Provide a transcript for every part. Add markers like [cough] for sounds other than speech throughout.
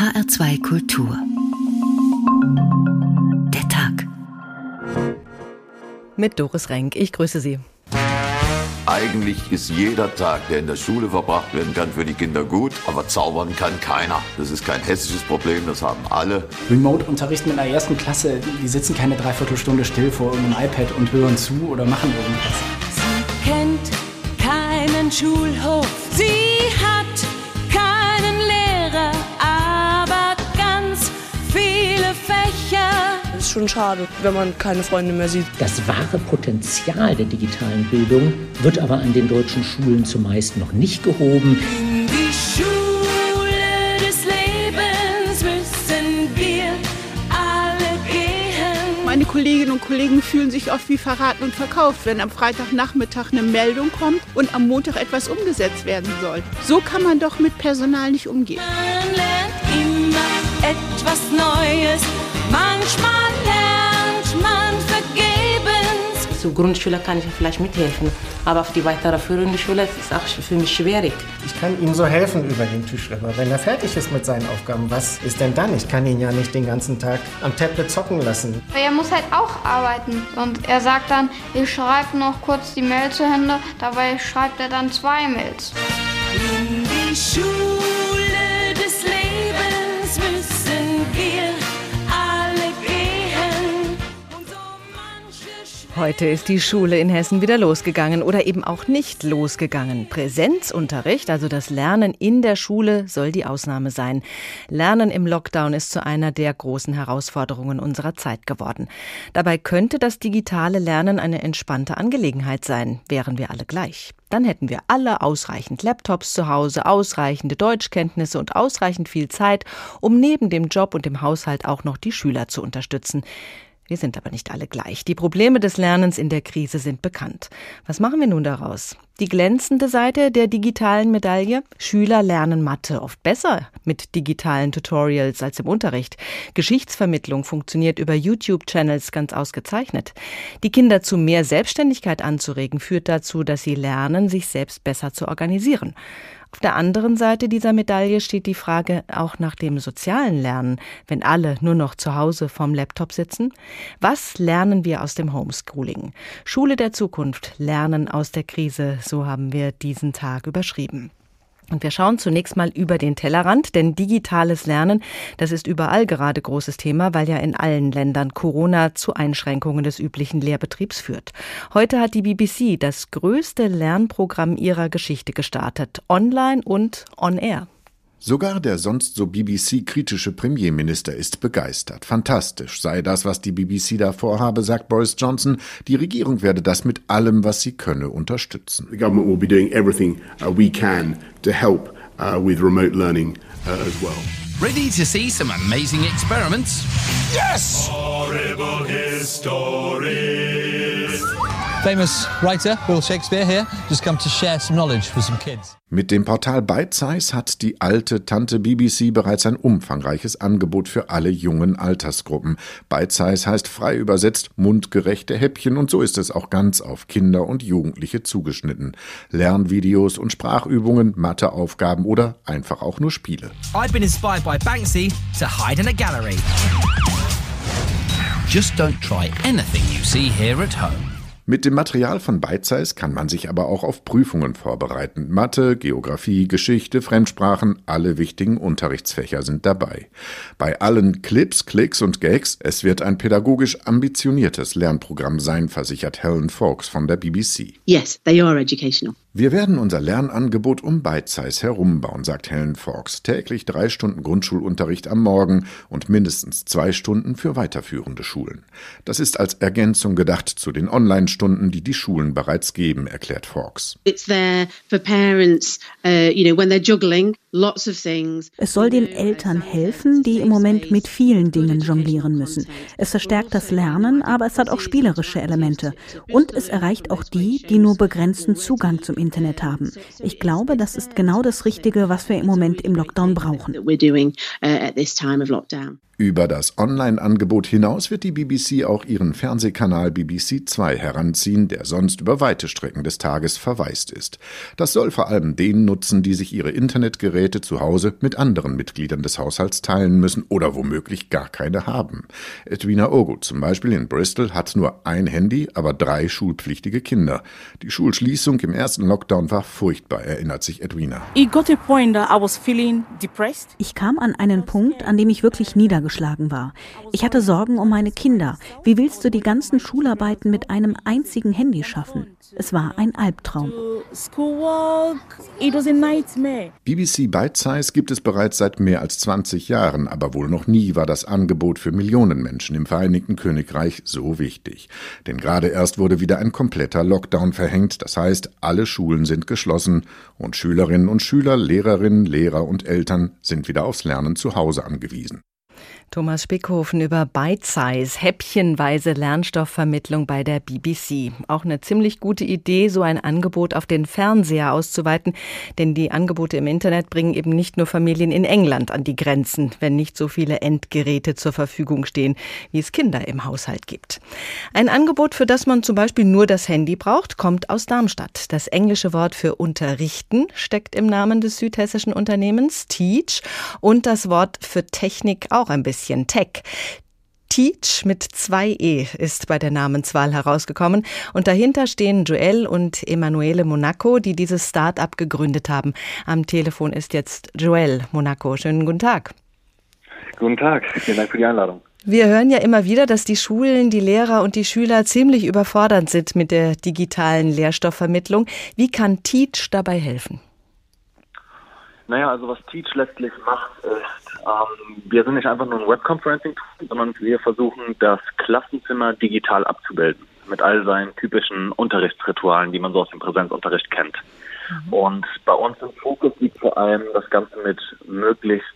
HR2 Kultur. Der Tag. Mit Doris Renk. Ich grüße Sie. Eigentlich ist jeder Tag, der in der Schule verbracht werden kann, für die Kinder gut, aber zaubern kann keiner. Das ist kein hessisches Problem, das haben alle. Remote-Unterricht mit einer ersten Klasse, die sitzen keine Dreiviertelstunde still vor irgendeinem iPad und hören zu oder machen irgendwas. Sie kennt keinen Schulhof, ist schon schade, wenn man keine Freunde mehr sieht. Das wahre Potenzial der digitalen Bildung wird aber an den deutschen Schulen zumeist noch nicht gehoben. In die Schule des Lebens müssen wir alle gehen. Meine Kolleginnen und Kollegen fühlen sich oft wie verraten und verkauft, wenn am Freitagnachmittag eine Meldung kommt und am Montag etwas umgesetzt werden soll. So kann man doch mit Personal nicht umgehen. Man lernt immer etwas Neues. Manchmal lernt man vergebens. Zur Grundschule kann ich vielleicht mithelfen, aber auf die weiterführende Schule ist es auch für mich schwierig. Ich kann ihm so helfen über den Tisch rüber. Wenn er fertig ist mit seinen Aufgaben, was ist denn dann? Ich kann ihn ja nicht den ganzen Tag am Tablet zocken lassen. Er muss halt auch arbeiten. Und er sagt dann, ich schreibe noch kurz die Mail zu Ende. Dabei schreibt er dann zwei Mails. In die Schule Heute ist die Schule in Hessen wieder losgegangen oder eben auch nicht losgegangen. Präsenzunterricht, also das Lernen in der Schule, soll die Ausnahme sein. Lernen im Lockdown ist zu einer der großen Herausforderungen unserer Zeit geworden. Dabei könnte das digitale Lernen eine entspannte Angelegenheit sein, wären wir alle gleich. Dann hätten wir alle ausreichend Laptops zu Hause, ausreichende Deutschkenntnisse und ausreichend viel Zeit, um neben dem Job und dem Haushalt auch noch die Schüler zu unterstützen. Wir sind aber nicht alle gleich. Die Probleme des Lernens in der Krise sind bekannt. Was machen wir nun daraus? Die glänzende Seite der digitalen Medaille? Schüler lernen Mathe oft besser mit digitalen Tutorials als im Unterricht. Geschichtsvermittlung funktioniert über YouTube-Channels ganz ausgezeichnet. Die Kinder zu mehr Selbstständigkeit anzuregen, führt dazu, dass sie lernen, sich selbst besser zu organisieren. Auf der anderen Seite dieser Medaille steht die Frage auch nach dem sozialen Lernen, wenn alle nur noch zu Hause vorm Laptop sitzen. Was lernen wir aus dem Homeschooling? Schule der Zukunft, Lernen aus der Krise, so haben wir diesen Tag überschrieben. Und wir schauen zunächst mal über den Tellerrand, denn digitales Lernen, das ist überall gerade großes Thema, weil ja in allen Ländern Corona zu Einschränkungen des üblichen Lehrbetriebs führt. Heute hat die BBC das größte Lernprogramm ihrer Geschichte gestartet, online und on air. Sogar der sonst so BBC-kritische Premierminister ist begeistert. Fantastisch sei das, was die BBC da vorhabe, sagt Boris Johnson. Die Regierung werde das mit allem, was sie könne, unterstützen. The government will be doing everything uh, we can to help uh, with remote learning uh, as well. Ready to see some amazing experiments? Yes! Horrible histories. Famous writer Will Shakespeare here just come to share some knowledge with some kids. Mit dem Portal Bitesize hat die alte Tante BBC bereits ein umfangreiches Angebot für alle jungen Altersgruppen. Bitesize heißt frei übersetzt mundgerechte Häppchen und so ist es auch ganz auf Kinder und Jugendliche zugeschnitten. Lernvideos und Sprachübungen, Matheaufgaben oder einfach auch nur Spiele. I've been inspired by Banksy to hide in a gallery. Just don't try anything you see here at home. Mit dem Material von Bitesize kann man sich aber auch auf Prüfungen vorbereiten. Mathe, Geografie, Geschichte, Fremdsprachen, alle wichtigen Unterrichtsfächer sind dabei. Bei allen Clips, Klicks und Gags, es wird ein pädagogisch ambitioniertes Lernprogramm sein, versichert Helen Fawkes von der BBC. Yes, they are educational. Wir werden unser Lernangebot um Bitesize herumbauen, sagt Helen Fawkes. Täglich drei Stunden Grundschulunterricht am Morgen und mindestens zwei Stunden für weiterführende Schulen. Das ist als Ergänzung gedacht zu den Online-Stunden, die die Schulen bereits geben, erklärt Fawkes. It's there for parents, uh, you know, when they're juggling. Es soll den Eltern helfen, die im Moment mit vielen Dingen jonglieren müssen. Es verstärkt das Lernen, aber es hat auch spielerische Elemente. Und es erreicht auch die, die nur begrenzten Zugang zum Internet haben. Ich glaube, das ist genau das Richtige, was wir im Moment im Lockdown brauchen. Über das Online-Angebot hinaus wird die BBC auch ihren Fernsehkanal BBC 2 heranziehen, der sonst über weite Strecken des Tages verwaist ist. Das soll vor allem denen nutzen, die sich ihre Internetgeräte zu Hause mit anderen Mitgliedern des Haushalts teilen müssen oder womöglich gar keine haben. Edwina Ogo zum Beispiel in Bristol hat nur ein Handy, aber drei schulpflichtige Kinder. Die Schulschließung im ersten Lockdown war furchtbar, erinnert sich Edwina. Ich kam an einen Punkt, an dem ich wirklich niedergeschlagen war. Ich hatte Sorgen um meine Kinder. Wie willst du die ganzen Schularbeiten mit einem einzigen Handy schaffen? Es war ein Albtraum. BBC Bite Size gibt es bereits seit mehr als 20 Jahren, aber wohl noch nie war das Angebot für Millionen Menschen im Vereinigten Königreich so wichtig. Denn gerade erst wurde wieder ein kompletter Lockdown verhängt, das heißt, alle Schulen sind geschlossen und Schülerinnen und Schüler, Lehrerinnen, Lehrer und Eltern sind wieder aufs Lernen zu Hause angewiesen. Thomas Spickhofen über Bite Size, häppchenweise Lernstoffvermittlung bei der BBC. Auch eine ziemlich gute Idee, so ein Angebot auf den Fernseher auszuweiten, denn die Angebote im Internet bringen eben nicht nur Familien in England an die Grenzen, wenn nicht so viele Endgeräte zur Verfügung stehen, wie es Kinder im Haushalt gibt. Ein Angebot, für das man zum Beispiel nur das Handy braucht, kommt aus Darmstadt. Das englische Wort für unterrichten steckt im Namen des südhessischen Unternehmens Teach und das Wort für Technik auch ein bisschen Tech. Teach mit zwei E ist bei der Namenswahl herausgekommen und dahinter stehen Joel und Emanuele Monaco, die dieses Start-up gegründet haben. Am Telefon ist jetzt Joel Monaco. Schönen guten Tag. Guten Tag, vielen Dank für die Einladung. Wir hören ja immer wieder, dass die Schulen, die Lehrer und die Schüler ziemlich überfordert sind mit der digitalen Lehrstoffvermittlung. Wie kann Teach dabei helfen? Naja, also was Teach letztlich macht, ist, ähm, wir sind nicht einfach nur ein Webconferencing-Tool, sondern wir versuchen, das Klassenzimmer digital abzubilden. Mit all seinen typischen Unterrichtsritualen, die man so aus dem Präsenzunterricht kennt. Mhm. Und bei uns im Fokus liegt vor allem, das Ganze mit möglichst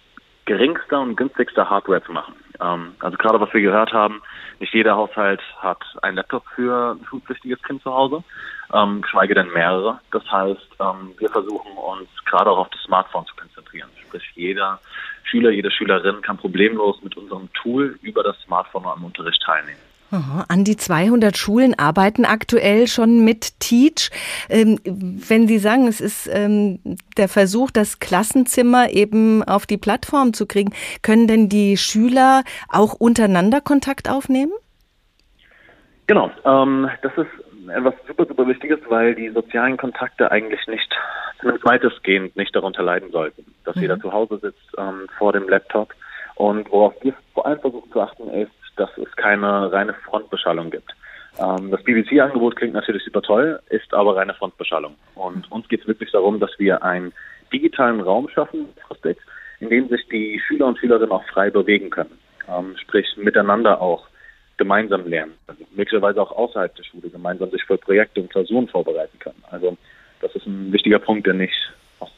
geringster und günstigster Hardware zu machen. Ähm, also gerade was wir gehört haben, nicht jeder Haushalt hat einen Laptop für ein schulpflichtiges Kind zu Hause, ähm, geschweige denn mehrere. Das heißt, ähm, wir versuchen uns gerade auch auf das Smartphone zu konzentrieren. Sprich, jeder Schüler, jede Schülerin kann problemlos mit unserem Tool über das Smartphone am Unterricht teilnehmen. An die 200 Schulen arbeiten aktuell schon mit Teach. Ähm, wenn Sie sagen, es ist ähm, der Versuch, das Klassenzimmer eben auf die Plattform zu kriegen, können denn die Schüler auch untereinander Kontakt aufnehmen? Genau, ähm, das ist etwas super, super Wichtiges, weil die sozialen Kontakte eigentlich nicht, zumindest weitestgehend nicht darunter leiden sollten, dass mhm. jeder zu Hause sitzt ähm, vor dem Laptop. Und worauf wir vor allem versuchen zu achten, ist, dass es keine reine Frontbeschallung gibt. Ähm, das BBC-Angebot klingt natürlich super toll, ist aber reine Frontbeschallung. Und uns geht es wirklich darum, dass wir einen digitalen Raum schaffen, in dem sich die Schüler und Schülerinnen auch frei bewegen können. Ähm, sprich, miteinander auch gemeinsam lernen. Also möglicherweise auch außerhalb der Schule gemeinsam sich für Projekte und Klausuren vorbereiten können. Also das ist ein wichtiger Punkt, der nicht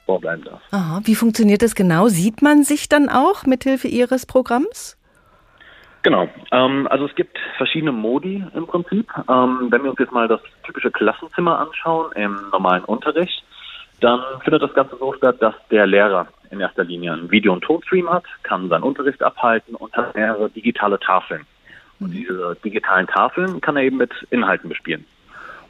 vorbleiben darf. Aha, wie funktioniert das genau? Sieht man sich dann auch mithilfe Ihres Programms? Genau. Ähm, also es gibt verschiedene Modi im Prinzip. Ähm, wenn wir uns jetzt mal das typische Klassenzimmer anschauen im normalen Unterricht, dann findet das Ganze so statt, dass der Lehrer in erster Linie ein Video- und Tonstream hat, kann seinen Unterricht abhalten und hat mehrere digitale Tafeln. Und diese digitalen Tafeln kann er eben mit Inhalten bespielen.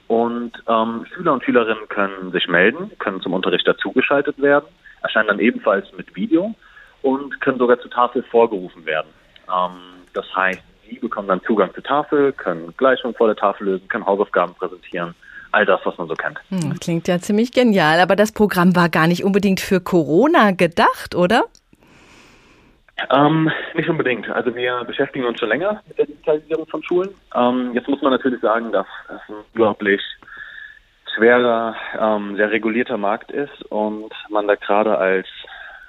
Und ähm, Schüler und Schülerinnen können sich melden, können zum Unterricht dazugeschaltet werden, erscheinen dann ebenfalls mit Video und können sogar zur Tafel vorgerufen werden. Ähm, das heißt, Sie bekommen dann Zugang zur Tafel, können Gleichungen vor der Tafel lösen, können Hausaufgaben präsentieren. All das, was man so kennt. Hm, klingt ja ziemlich genial, aber das Programm war gar nicht unbedingt für Corona gedacht, oder? Ähm, nicht unbedingt. Also wir beschäftigen uns schon länger mit der Digitalisierung von Schulen. Ähm, jetzt muss man natürlich sagen, dass es ein unglaublich schwerer, ähm, sehr regulierter Markt ist und man da gerade als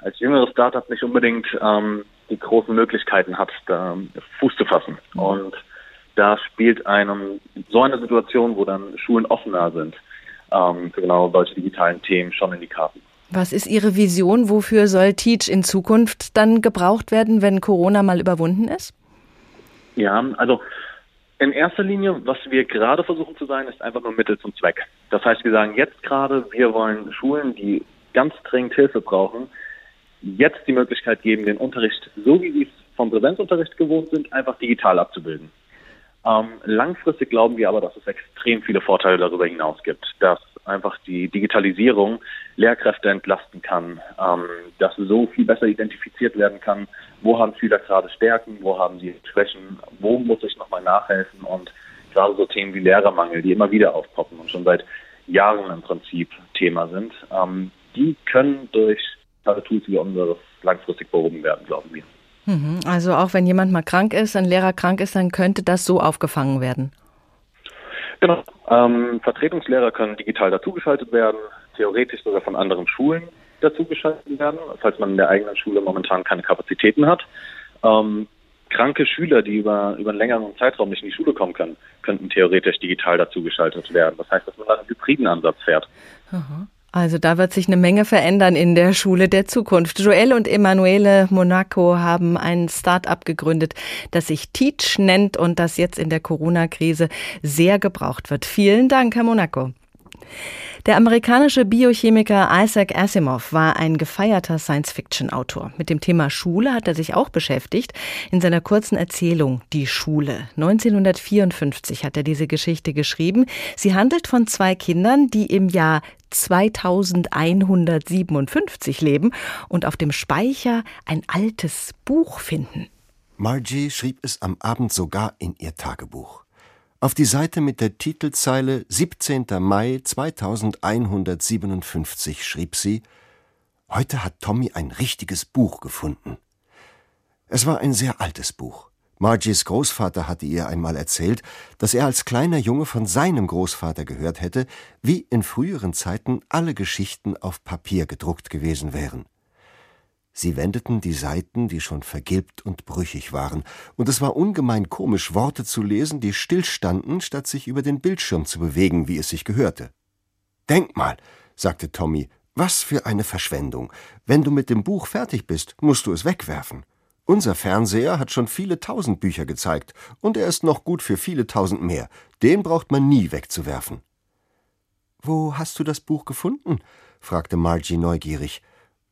als jüngeres Startup nicht unbedingt ähm, die großen Möglichkeiten hat, da Fuß zu fassen. Mhm. Und da spielt einem so eine Situation, wo dann Schulen offener sind, ähm, für genau solche digitalen Themen schon in die Karten. Was ist Ihre Vision? Wofür soll Teach in Zukunft dann gebraucht werden, wenn Corona mal überwunden ist? Ja, also in erster Linie, was wir gerade versuchen zu sein, ist einfach nur Mittel zum Zweck. Das heißt, wir sagen jetzt gerade, wir wollen Schulen, die ganz dringend Hilfe brauchen, jetzt die Möglichkeit geben, den Unterricht so wie sie es vom Präsenzunterricht gewohnt sind, einfach digital abzubilden. Ähm, langfristig glauben wir aber, dass es extrem viele Vorteile darüber hinaus gibt, dass einfach die Digitalisierung Lehrkräfte entlasten kann, ähm, dass so viel besser identifiziert werden kann, wo haben Schüler gerade Stärken, wo haben sie Schwächen, wo muss ich nochmal nachhelfen und gerade so Themen wie Lehrermangel, die immer wieder aufpoppen und schon seit Jahren im Prinzip Thema sind, ähm, die können durch Tools wie unseres langfristig behoben werden, glauben wir. Mhm. Also auch wenn jemand mal krank ist, ein Lehrer krank ist, dann könnte das so aufgefangen werden. Genau. Ähm, Vertretungslehrer können digital dazugeschaltet werden, theoretisch sogar von anderen Schulen dazugeschaltet werden, falls man in der eigenen Schule momentan keine Kapazitäten hat. Ähm, kranke Schüler, die über, über einen längeren Zeitraum nicht in die Schule kommen können, könnten theoretisch digital dazugeschaltet werden. Das heißt, dass man einen hybriden Ansatz fährt. Aha. Also da wird sich eine Menge verändern in der Schule der Zukunft. Joel und Emanuele Monaco haben ein Start-up gegründet, das sich Teach nennt und das jetzt in der Corona-Krise sehr gebraucht wird. Vielen Dank, Herr Monaco. Der amerikanische Biochemiker Isaac Asimov war ein gefeierter Science-Fiction-Autor. Mit dem Thema Schule hat er sich auch beschäftigt in seiner kurzen Erzählung Die Schule. 1954 hat er diese Geschichte geschrieben. Sie handelt von zwei Kindern, die im Jahr 2157 leben und auf dem Speicher ein altes Buch finden. Margie schrieb es am Abend sogar in ihr Tagebuch. Auf die Seite mit der Titelzeile 17. Mai 2157 schrieb sie Heute hat Tommy ein richtiges Buch gefunden. Es war ein sehr altes Buch. Margies Großvater hatte ihr einmal erzählt, dass er als kleiner Junge von seinem Großvater gehört hätte, wie in früheren Zeiten alle Geschichten auf Papier gedruckt gewesen wären. Sie wendeten die Seiten, die schon vergilbt und brüchig waren, und es war ungemein komisch, Worte zu lesen, die stillstanden, statt sich über den Bildschirm zu bewegen, wie es sich gehörte. Denk mal, sagte Tommy, was für eine Verschwendung. Wenn du mit dem Buch fertig bist, musst du es wegwerfen. Unser Fernseher hat schon viele tausend Bücher gezeigt, und er ist noch gut für viele tausend mehr. Den braucht man nie wegzuwerfen. Wo hast du das Buch gefunden? fragte Margie neugierig.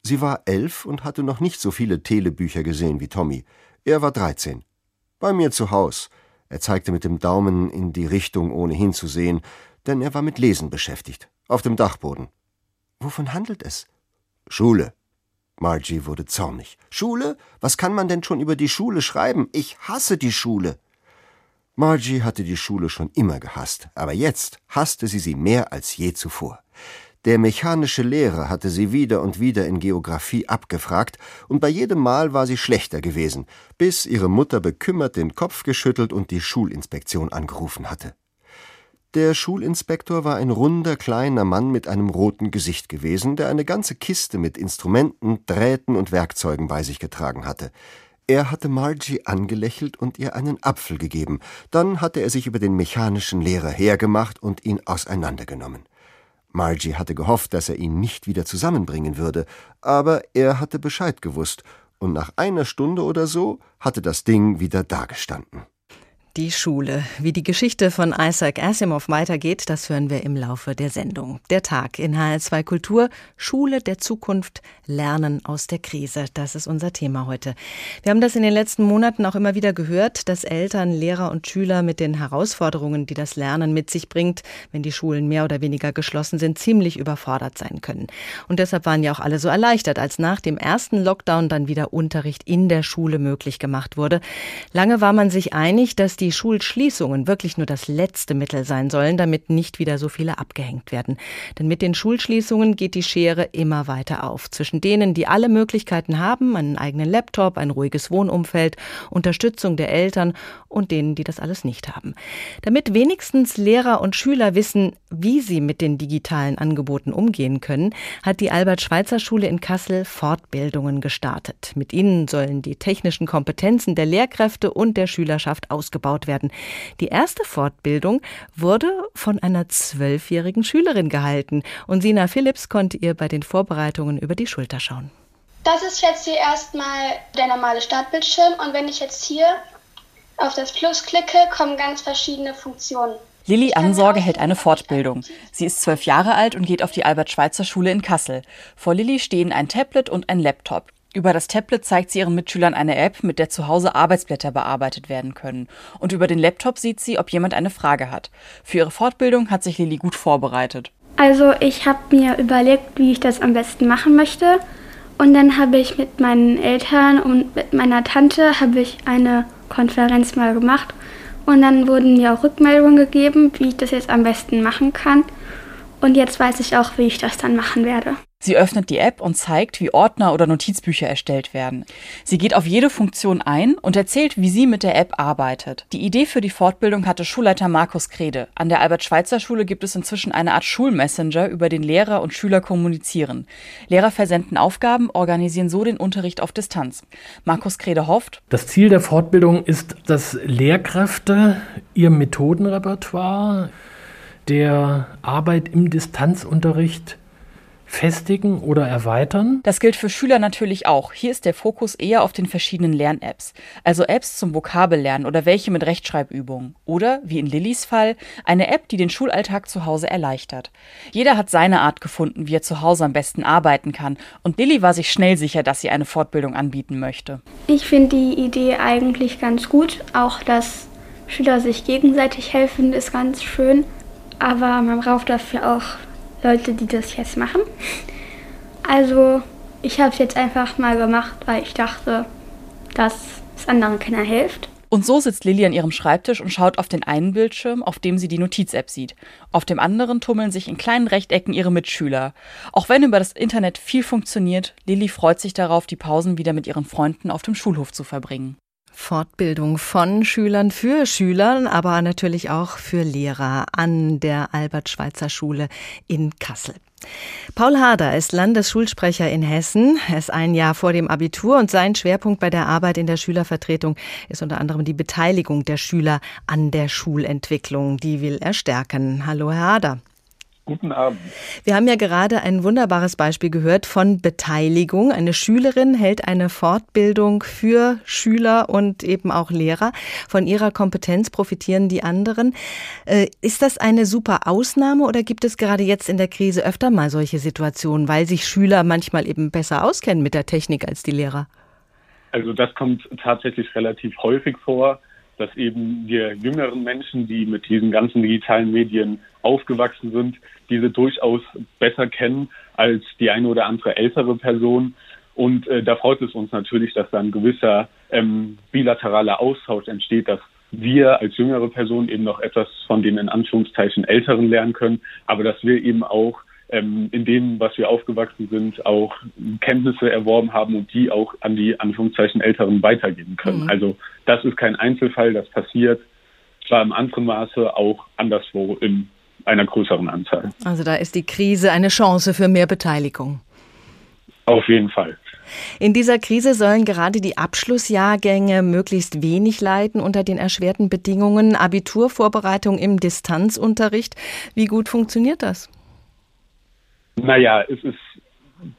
Sie war elf und hatte noch nicht so viele Telebücher gesehen wie Tommy. Er war dreizehn. Bei mir zu Haus. Er zeigte mit dem Daumen in die Richtung, ohne hinzusehen, denn er war mit Lesen beschäftigt. Auf dem Dachboden. Wovon handelt es? Schule. Margie wurde zornig. Schule? Was kann man denn schon über die Schule schreiben? Ich hasse die Schule. Margie hatte die Schule schon immer gehasst, aber jetzt hasste sie sie mehr als je zuvor. Der mechanische Lehrer hatte sie wieder und wieder in Geographie abgefragt, und bei jedem Mal war sie schlechter gewesen, bis ihre Mutter bekümmert den Kopf geschüttelt und die Schulinspektion angerufen hatte. Der Schulinspektor war ein runder kleiner Mann mit einem roten Gesicht gewesen, der eine ganze Kiste mit Instrumenten, Drähten und Werkzeugen bei sich getragen hatte. Er hatte Margie angelächelt und ihr einen Apfel gegeben, dann hatte er sich über den mechanischen Lehrer hergemacht und ihn auseinandergenommen. Margie hatte gehofft, dass er ihn nicht wieder zusammenbringen würde, aber er hatte Bescheid gewusst, und nach einer Stunde oder so hatte das Ding wieder dagestanden. Die Schule. Wie die Geschichte von Isaac Asimov weitergeht, das hören wir im Laufe der Sendung. Der Tag in HR2 Kultur, Schule der Zukunft, Lernen aus der Krise. Das ist unser Thema heute. Wir haben das in den letzten Monaten auch immer wieder gehört, dass Eltern, Lehrer und Schüler mit den Herausforderungen, die das Lernen mit sich bringt, wenn die Schulen mehr oder weniger geschlossen sind, ziemlich überfordert sein können. Und deshalb waren ja auch alle so erleichtert, als nach dem ersten Lockdown dann wieder Unterricht in der Schule möglich gemacht wurde. Lange war man sich einig, dass die die Schulschließungen wirklich nur das letzte Mittel sein sollen, damit nicht wieder so viele abgehängt werden. Denn mit den Schulschließungen geht die Schere immer weiter auf. Zwischen denen, die alle Möglichkeiten haben, einen eigenen Laptop, ein ruhiges Wohnumfeld, Unterstützung der Eltern und denen, die das alles nicht haben. Damit wenigstens Lehrer und Schüler wissen, wie sie mit den digitalen Angeboten umgehen können, hat die Albert-Schweitzer-Schule in Kassel Fortbildungen gestartet. Mit ihnen sollen die technischen Kompetenzen der Lehrkräfte und der Schülerschaft ausgebaut aufgebaut werden. Die erste Fortbildung wurde von einer zwölfjährigen Schülerin gehalten und Sina Phillips konnte ihr bei den Vorbereitungen über die Schulter schauen. Das ist jetzt hier erstmal der normale Startbildschirm und wenn ich jetzt hier auf das Plus klicke, kommen ganz verschiedene Funktionen. Lilly Ansorge hält eine Fortbildung. Sie ist zwölf Jahre alt und geht auf die Albert-Schweitzer-Schule in Kassel. Vor Lilly stehen ein Tablet und ein Laptop. Über das Tablet zeigt sie ihren Mitschülern eine App, mit der zu Hause Arbeitsblätter bearbeitet werden können. Und über den Laptop sieht sie, ob jemand eine Frage hat. Für ihre Fortbildung hat sich Lilly gut vorbereitet. Also ich habe mir überlegt, wie ich das am besten machen möchte. Und dann habe ich mit meinen Eltern und mit meiner Tante habe ich eine Konferenz mal gemacht. Und dann wurden mir auch Rückmeldungen gegeben, wie ich das jetzt am besten machen kann. Und jetzt weiß ich auch, wie ich das dann machen werde. Sie öffnet die App und zeigt, wie Ordner oder Notizbücher erstellt werden. Sie geht auf jede Funktion ein und erzählt, wie sie mit der App arbeitet. Die Idee für die Fortbildung hatte Schulleiter Markus Krede. An der Albert-Schweitzer-Schule gibt es inzwischen eine Art Schulmessenger, über den Lehrer und Schüler kommunizieren. Lehrer versenden Aufgaben, organisieren so den Unterricht auf Distanz. Markus Krede hofft, Das Ziel der Fortbildung ist, dass Lehrkräfte ihr Methodenrepertoire der Arbeit im Distanzunterricht festigen oder erweitern. Das gilt für Schüler natürlich auch. Hier ist der Fokus eher auf den verschiedenen Lern-Apps. Also Apps zum Vokabellernen oder welche mit Rechtschreibübungen. Oder, wie in Lillys Fall, eine App, die den Schulalltag zu Hause erleichtert. Jeder hat seine Art gefunden, wie er zu Hause am besten arbeiten kann. Und Lilly war sich schnell sicher, dass sie eine Fortbildung anbieten möchte. Ich finde die Idee eigentlich ganz gut. Auch, dass Schüler sich gegenseitig helfen, ist ganz schön. Aber man braucht dafür auch Leute, die das jetzt machen. Also ich habe es jetzt einfach mal gemacht, weil ich dachte, dass es anderen Kindern hilft. Und so sitzt Lilly an ihrem Schreibtisch und schaut auf den einen Bildschirm, auf dem sie die Notiz-App sieht. Auf dem anderen tummeln sich in kleinen Rechtecken ihre Mitschüler. Auch wenn über das Internet viel funktioniert, Lilly freut sich darauf, die Pausen wieder mit ihren Freunden auf dem Schulhof zu verbringen. Fortbildung von Schülern für Schülern, aber natürlich auch für Lehrer an der Albert-Schweitzer-Schule in Kassel. Paul Harder ist Landesschulsprecher in Hessen. Er ist ein Jahr vor dem Abitur und sein Schwerpunkt bei der Arbeit in der Schülervertretung ist unter anderem die Beteiligung der Schüler an der Schulentwicklung. Die will er stärken. Hallo, Herr Harder. Guten Abend. Wir haben ja gerade ein wunderbares Beispiel gehört von Beteiligung. Eine Schülerin hält eine Fortbildung für Schüler und eben auch Lehrer. Von ihrer Kompetenz profitieren die anderen. Äh, Ist das eine super Ausnahme oder gibt es gerade jetzt in der Krise öfter mal solche Situationen, weil sich Schüler manchmal eben besser auskennen mit der Technik als die Lehrer? Also das kommt tatsächlich relativ häufig vor, dass eben wir jüngeren Menschen, die mit diesen ganzen digitalen Medien aufgewachsen sind, diese durchaus besser kennen als die eine oder andere ältere Person. Und äh, da freut es uns natürlich, dass da ein gewisser ähm, bilateraler Austausch entsteht, dass wir als jüngere Person eben noch etwas von den in Anführungszeichen Älteren lernen können, aber dass wir eben auch ähm, in dem, was wir aufgewachsen sind, auch Kenntnisse erworben haben und die auch an die Anführungszeichen Älteren weitergeben können. Mhm. Also das ist kein Einzelfall, das passiert zwar im anderen Maße auch anderswo in einer größeren Anzahl. Also da ist die Krise eine Chance für mehr Beteiligung. Auf jeden Fall. In dieser Krise sollen gerade die Abschlussjahrgänge möglichst wenig leiden unter den erschwerten Bedingungen. Abiturvorbereitung im Distanzunterricht. Wie gut funktioniert das? Naja, es ist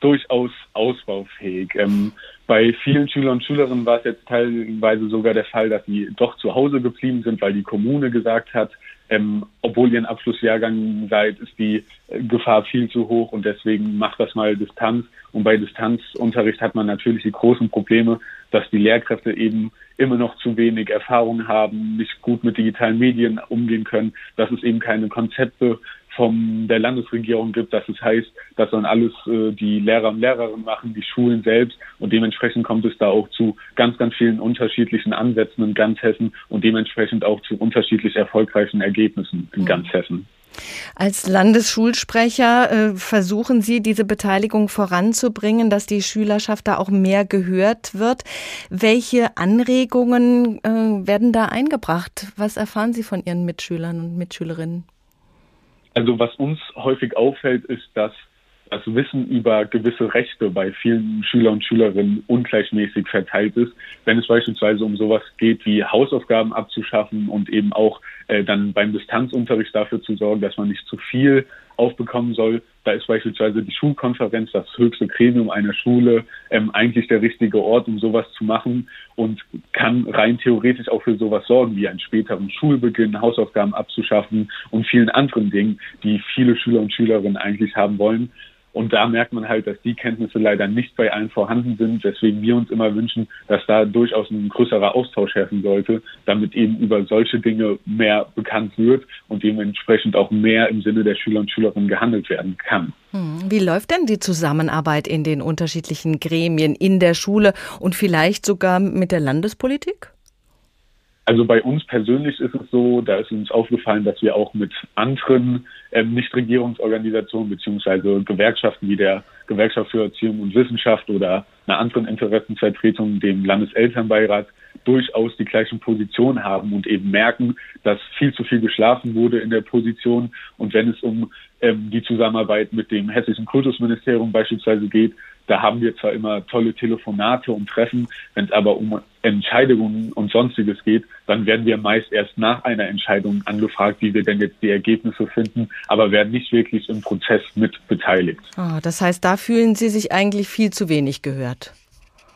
durchaus ausbaufähig. Ähm, bei vielen Schülern und Schülerinnen war es jetzt teilweise sogar der Fall, dass sie doch zu Hause geblieben sind, weil die Kommune gesagt hat, ähm, obwohl ihr ein Abschlussjahrgang seid, ist die äh, Gefahr viel zu hoch und deswegen macht das mal Distanz. Und bei Distanzunterricht hat man natürlich die großen Probleme, dass die Lehrkräfte eben immer noch zu wenig Erfahrung haben, nicht gut mit digitalen Medien umgehen können, dass es eben keine Konzepte von der Landesregierung gibt, dass es heißt, das sollen alles äh, die Lehrer und Lehrerinnen machen, die Schulen selbst und dementsprechend kommt es da auch zu ganz, ganz vielen unterschiedlichen Ansätzen in ganz Hessen und dementsprechend auch zu unterschiedlich erfolgreichen Ergebnissen in ganz Hessen. Als Landesschulsprecher äh, versuchen Sie, diese Beteiligung voranzubringen, dass die Schülerschaft da auch mehr gehört wird. Welche Anregungen äh, werden da eingebracht? Was erfahren Sie von Ihren Mitschülern und Mitschülerinnen? Also was uns häufig auffällt, ist, dass das Wissen über gewisse Rechte bei vielen Schüler und Schülerinnen ungleichmäßig verteilt ist. Wenn es beispielsweise um sowas geht wie Hausaufgaben abzuschaffen und eben auch äh, dann beim Distanzunterricht dafür zu sorgen, dass man nicht zu viel aufbekommen soll, da ist beispielsweise die Schulkonferenz, das höchste Gremium einer Schule, ähm, eigentlich der richtige Ort, um sowas zu machen und kann rein theoretisch auch für sowas sorgen, wie einen späteren Schulbeginn, Hausaufgaben abzuschaffen und vielen anderen Dingen, die viele Schüler und Schülerinnen eigentlich haben wollen. Und da merkt man halt, dass die Kenntnisse leider nicht bei allen vorhanden sind, weswegen wir uns immer wünschen, dass da durchaus ein größerer Austausch herrschen sollte, damit eben über solche Dinge mehr bekannt wird und dementsprechend auch mehr im Sinne der Schüler und Schülerinnen gehandelt werden kann. Hm, Wie läuft denn die Zusammenarbeit in den unterschiedlichen Gremien in der Schule und vielleicht sogar mit der Landespolitik? Also bei uns persönlich ist es so, da ist uns aufgefallen, dass wir auch mit anderen ähm, Nichtregierungsorganisationen beziehungsweise Gewerkschaften wie der Gewerkschaft für Erziehung und Wissenschaft oder einer anderen Interessenvertretung, dem Landeselternbeirat, durchaus die gleichen Positionen haben und eben merken, dass viel zu viel geschlafen wurde in der Position. Und wenn es um ähm, die Zusammenarbeit mit dem Hessischen Kultusministerium beispielsweise geht, da haben wir zwar immer tolle Telefonate und Treffen, wenn es aber um Entscheidungen und sonstiges geht, dann werden wir meist erst nach einer Entscheidung angefragt, wie wir denn jetzt die Ergebnisse finden, aber werden nicht wirklich im Prozess mit beteiligt. Ah, das heißt, da fühlen Sie sich eigentlich viel zu wenig gehört.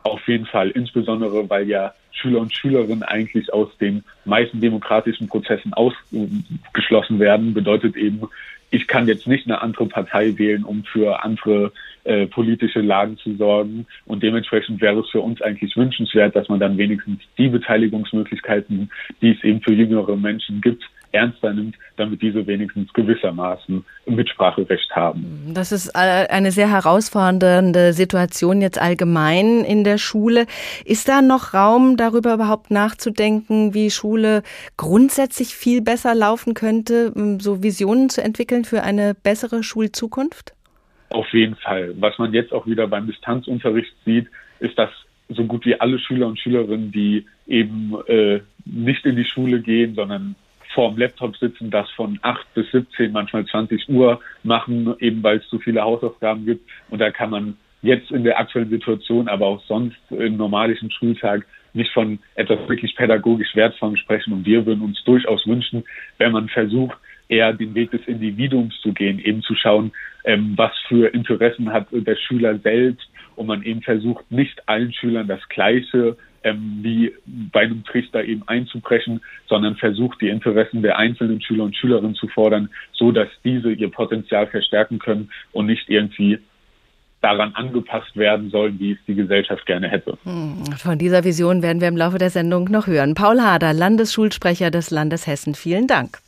Auf jeden Fall, insbesondere weil ja Schüler und Schülerinnen eigentlich aus den meisten demokratischen Prozessen ausgeschlossen werden, bedeutet eben, ich kann jetzt nicht eine andere Partei wählen, um für andere äh, politische Lagen zu sorgen. Und dementsprechend wäre es für uns eigentlich wünschenswert, dass man dann wenigstens die Beteiligungsmöglichkeiten, die es eben für jüngere Menschen gibt, ernster nimmt, damit diese wenigstens gewissermaßen Mitspracherecht haben. Das ist äh, eine sehr herausfordernde Situation jetzt allgemein in der Schule. Ist da noch Raum, darüber überhaupt nachzudenken, wie Schule grundsätzlich viel besser laufen könnte, um so Visionen zu entwickeln für eine bessere Schulzukunft? Auf jeden Fall. Was man jetzt auch wieder beim Distanzunterricht sieht, ist, dass so gut wie alle Schüler und Schülerinnen, die eben äh, nicht in die Schule gehen, sondern vorm Laptop sitzen, das von 8 bis 17, manchmal 20 Uhr machen, eben weil es zu viele Hausaufgaben gibt. Und da kann man jetzt in der aktuellen Situation, aber auch sonst im normalischen Schultag nicht von etwas wirklich pädagogisch Wertvollem sprechen. Und wir würden uns durchaus wünschen, wenn man versucht, eher den Weg des Individuums zu gehen, eben zu schauen, ähm, was für Interessen hat der Schüler selbst und man eben versucht, nicht allen Schülern das Gleiche ähm, wie bei einem Trichter eben einzubrechen, sondern versucht, die Interessen der einzelnen Schüler und Schülerinnen zu fordern, so dass diese ihr Potenzial verstärken können und nicht irgendwie daran angepasst werden sollen, wie es die Gesellschaft gerne hätte. Hm, Von dieser Vision werden wir im Laufe der Sendung noch hören. Paul Hader, Landesschulsprecher des Landes Hessen, vielen Dank.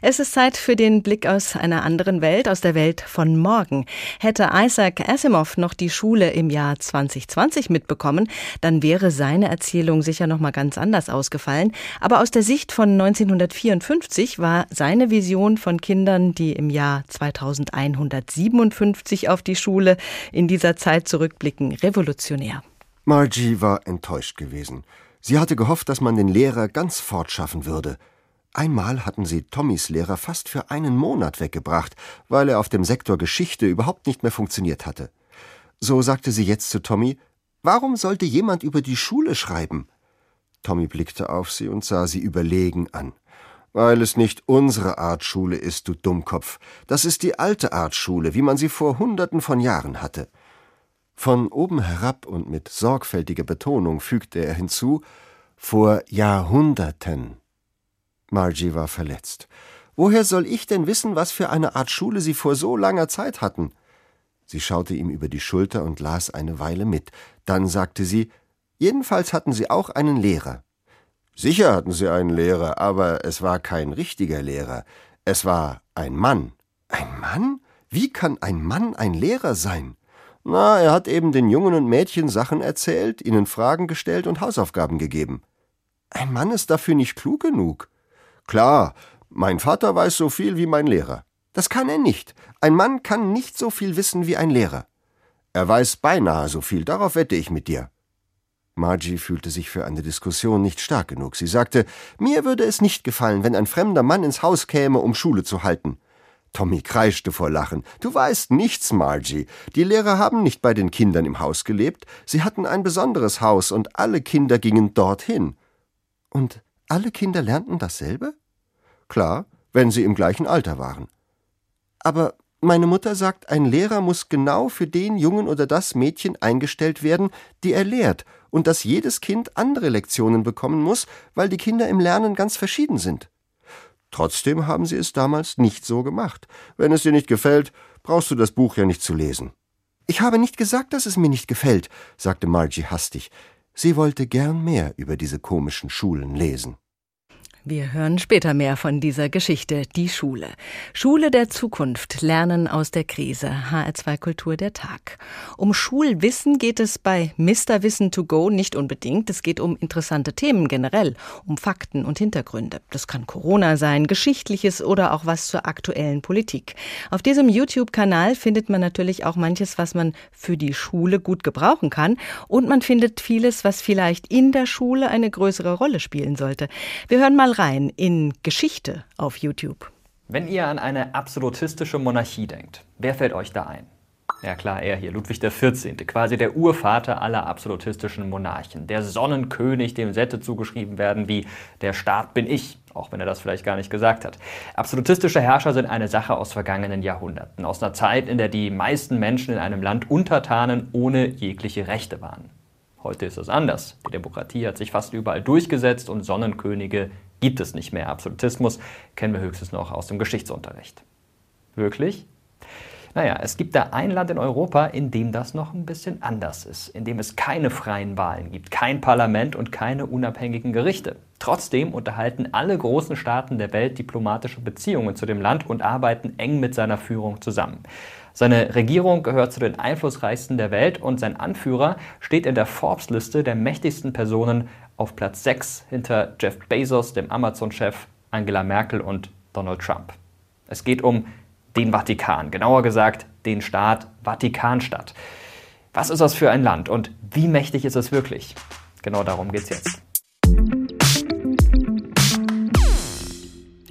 Es ist Zeit für den Blick aus einer anderen Welt, aus der Welt von morgen. Hätte Isaac Asimov noch die Schule im Jahr 2020 mitbekommen, dann wäre seine Erzählung sicher noch mal ganz anders ausgefallen. Aber aus der Sicht von 1954 war seine Vision von Kindern, die im Jahr 2157 auf die Schule in dieser Zeit zurückblicken, revolutionär. Margie war enttäuscht gewesen. Sie hatte gehofft, dass man den Lehrer ganz fortschaffen würde. Einmal hatten sie Tommys Lehrer fast für einen Monat weggebracht, weil er auf dem Sektor Geschichte überhaupt nicht mehr funktioniert hatte. So sagte sie jetzt zu Tommy, warum sollte jemand über die Schule schreiben? Tommy blickte auf sie und sah sie überlegen an. Weil es nicht unsere Art Schule ist, du Dummkopf. Das ist die alte Art Schule, wie man sie vor Hunderten von Jahren hatte. Von oben herab und mit sorgfältiger Betonung fügte er hinzu, vor Jahrhunderten. Margie war verletzt. Woher soll ich denn wissen, was für eine Art Schule Sie vor so langer Zeit hatten? Sie schaute ihm über die Schulter und las eine Weile mit. Dann sagte sie, jedenfalls hatten Sie auch einen Lehrer. Sicher hatten Sie einen Lehrer, aber es war kein richtiger Lehrer. Es war ein Mann. Ein Mann? Wie kann ein Mann ein Lehrer sein? Na, er hat eben den Jungen und Mädchen Sachen erzählt, ihnen Fragen gestellt und Hausaufgaben gegeben. Ein Mann ist dafür nicht klug genug. Klar, mein Vater weiß so viel wie mein Lehrer. Das kann er nicht. Ein Mann kann nicht so viel wissen wie ein Lehrer. Er weiß beinahe so viel, darauf wette ich mit dir. Margie fühlte sich für eine Diskussion nicht stark genug. Sie sagte, mir würde es nicht gefallen, wenn ein fremder Mann ins Haus käme, um Schule zu halten. Tommy kreischte vor Lachen. Du weißt nichts, Margie. Die Lehrer haben nicht bei den Kindern im Haus gelebt. Sie hatten ein besonderes Haus und alle Kinder gingen dorthin. Und alle Kinder lernten dasselbe? Klar, wenn sie im gleichen Alter waren. Aber meine Mutter sagt, ein Lehrer muss genau für den Jungen oder das Mädchen eingestellt werden, die er lehrt, und dass jedes Kind andere Lektionen bekommen muss, weil die Kinder im Lernen ganz verschieden sind. Trotzdem haben sie es damals nicht so gemacht. Wenn es dir nicht gefällt, brauchst du das Buch ja nicht zu lesen. Ich habe nicht gesagt, dass es mir nicht gefällt, sagte Margie hastig. Sie wollte gern mehr über diese komischen Schulen lesen. Wir hören später mehr von dieser Geschichte, die Schule. Schule der Zukunft, Lernen aus der Krise, HR2 Kultur der Tag. Um Schulwissen geht es bei Mr. Wissen to go nicht unbedingt. Es geht um interessante Themen generell, um Fakten und Hintergründe. Das kann Corona sein, Geschichtliches oder auch was zur aktuellen Politik. Auf diesem YouTube-Kanal findet man natürlich auch manches, was man für die Schule gut gebrauchen kann. Und man findet vieles, was vielleicht in der Schule eine größere Rolle spielen sollte. Wir hören mal rein in Geschichte auf YouTube. Wenn ihr an eine absolutistische Monarchie denkt, wer fällt euch da ein? Ja klar, er hier, Ludwig XIV., quasi der Urvater aller absolutistischen Monarchen, der Sonnenkönig, dem Sätze zugeschrieben werden wie der Staat bin ich, auch wenn er das vielleicht gar nicht gesagt hat. Absolutistische Herrscher sind eine Sache aus vergangenen Jahrhunderten, aus einer Zeit, in der die meisten Menschen in einem Land Untertanen ohne jegliche Rechte waren. Heute ist es anders. Die Demokratie hat sich fast überall durchgesetzt und Sonnenkönige gibt es nicht mehr. Absolutismus kennen wir höchstens noch aus dem Geschichtsunterricht. Wirklich? Naja, es gibt da ein Land in Europa, in dem das noch ein bisschen anders ist, in dem es keine freien Wahlen gibt, kein Parlament und keine unabhängigen Gerichte. Trotzdem unterhalten alle großen Staaten der Welt diplomatische Beziehungen zu dem Land und arbeiten eng mit seiner Führung zusammen. Seine Regierung gehört zu den einflussreichsten der Welt und sein Anführer steht in der Forbes-Liste der mächtigsten Personen auf Platz 6 hinter Jeff Bezos, dem Amazon-Chef, Angela Merkel und Donald Trump. Es geht um den Vatikan, genauer gesagt den Staat Vatikanstadt. Was ist das für ein Land und wie mächtig ist es wirklich? Genau darum geht's jetzt.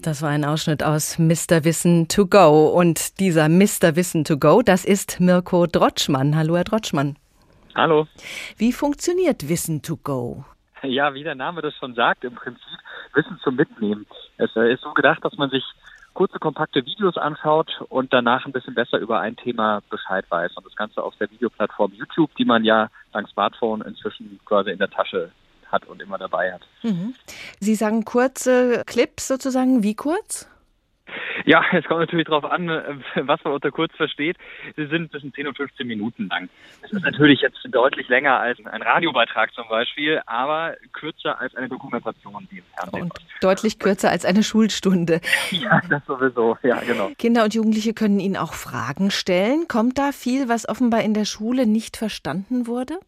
Das war ein Ausschnitt aus Mr. Wissen to go. Und dieser Mr. Wissen to go, das ist Mirko Drotschmann. Hallo, Herr Drotschmann. Hallo. Wie funktioniert Wissen to go? Ja, wie der Name das schon sagt, im Prinzip Wissen zum Mitnehmen. Es äh, ist so gedacht, dass man sich kurze, kompakte Videos anschaut und danach ein bisschen besser über ein Thema Bescheid weiß. Und das Ganze auf der Videoplattform YouTube, die man ja dank Smartphone inzwischen quasi in der Tasche hat und immer dabei hat. Mhm. Sie sagen kurze Clips sozusagen. Wie kurz? Ja, es kommt natürlich darauf an, äh, was man unter kurz versteht. Sie sind zwischen 10 und 15 Minuten lang. Das ist natürlich jetzt deutlich länger als ein Radiobeitrag zum Beispiel, aber kürzer als eine Dokumentation, die im Fernsehen Und deutlich kürzer als eine Schulstunde. [laughs] Ja, das sowieso, ja, genau. Kinder und Jugendliche können Ihnen auch Fragen stellen. Kommt da viel, was offenbar in der Schule nicht verstanden wurde?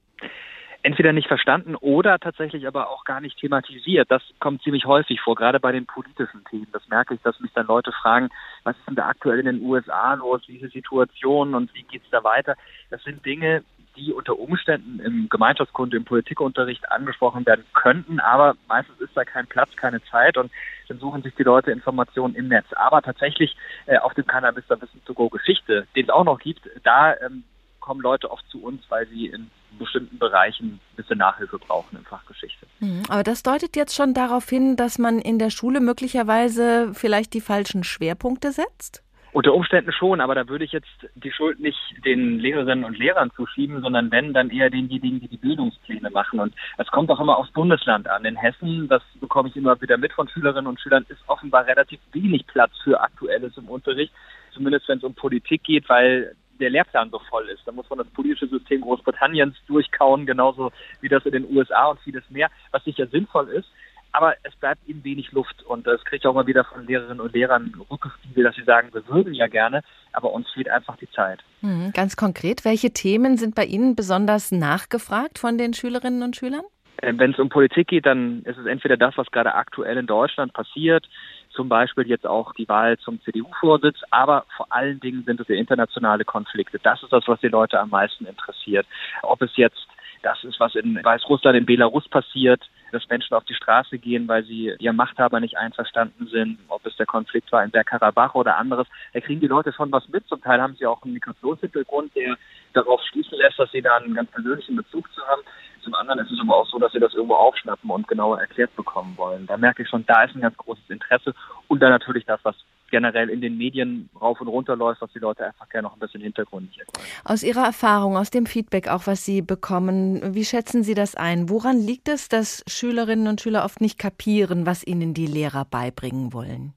Entweder nicht verstanden oder tatsächlich aber auch gar nicht thematisiert. Das kommt ziemlich häufig vor, gerade bei den politischen Themen. Das merke ich, dass mich dann Leute fragen, was ist denn da aktuell in den USA los, wie ist die Situation und wie geht's da weiter? Das sind Dinge, die unter Umständen im Gemeinschaftskunde, im Politikunterricht angesprochen werden könnten, aber meistens ist da kein Platz, keine Zeit und dann suchen sich die Leute Informationen im Netz. Aber tatsächlich äh, auf dem Kanal Mr. Wissen to Go Geschichte, den es auch noch gibt, da ähm, kommen Leute oft zu uns, weil sie in bestimmten Bereichen ein bisschen Nachhilfe brauchen in Fachgeschichte. Mhm. Aber das deutet jetzt schon darauf hin, dass man in der Schule möglicherweise vielleicht die falschen Schwerpunkte setzt? Unter Umständen schon, aber da würde ich jetzt die Schuld nicht den Lehrerinnen und Lehrern zuschieben, sondern wenn, dann eher denjenigen, die die Bildungspläne machen. Und es kommt auch immer aufs Bundesland an. In Hessen, das bekomme ich immer wieder mit von Schülerinnen und Schülern, ist offenbar relativ wenig Platz für Aktuelles im Unterricht, zumindest wenn es um Politik geht, weil der Lehrplan so voll ist. Da muss man das politische System Großbritanniens durchkauen, genauso wie das in den USA und vieles mehr, was sicher sinnvoll ist. Aber es bleibt eben wenig Luft und das kriege ich auch mal wieder von Lehrerinnen und Lehrern rückgespiegelt, dass sie sagen, wir würden ja gerne, aber uns fehlt einfach die Zeit. Mhm. Ganz konkret, welche Themen sind bei Ihnen besonders nachgefragt von den Schülerinnen und Schülern? Wenn es um Politik geht, dann ist es entweder das, was gerade aktuell in Deutschland passiert, zum Beispiel jetzt auch die Wahl zum CDU-Vorsitz, aber vor allen Dingen sind es ja internationale Konflikte. Das ist das, was die Leute am meisten interessiert. Ob es jetzt das ist, was in Weißrussland, in Belarus passiert, dass Menschen auf die Straße gehen, weil sie ihrem Machthaber nicht einverstanden sind, ob es der Konflikt war in Bergkarabach oder anderes, da kriegen die Leute schon was mit. Zum Teil haben sie auch einen Migrationshintergrund, der darauf schließen lässt, dass sie da einen ganz persönlichen Bezug zu haben. Zum anderen ist es aber auch so, dass sie das irgendwo aufschnappen und genauer erklärt bekommen wollen. Da merke ich schon, da ist ein ganz großes Interesse und dann natürlich das, was generell in den Medien rauf und runter läuft, was die Leute einfach gerne noch ein bisschen hintergründig erklären. Aus Ihrer Erfahrung, aus dem Feedback auch, was Sie bekommen, wie schätzen Sie das ein? Woran liegt es, dass Schülerinnen und Schüler oft nicht kapieren, was ihnen die Lehrer beibringen wollen?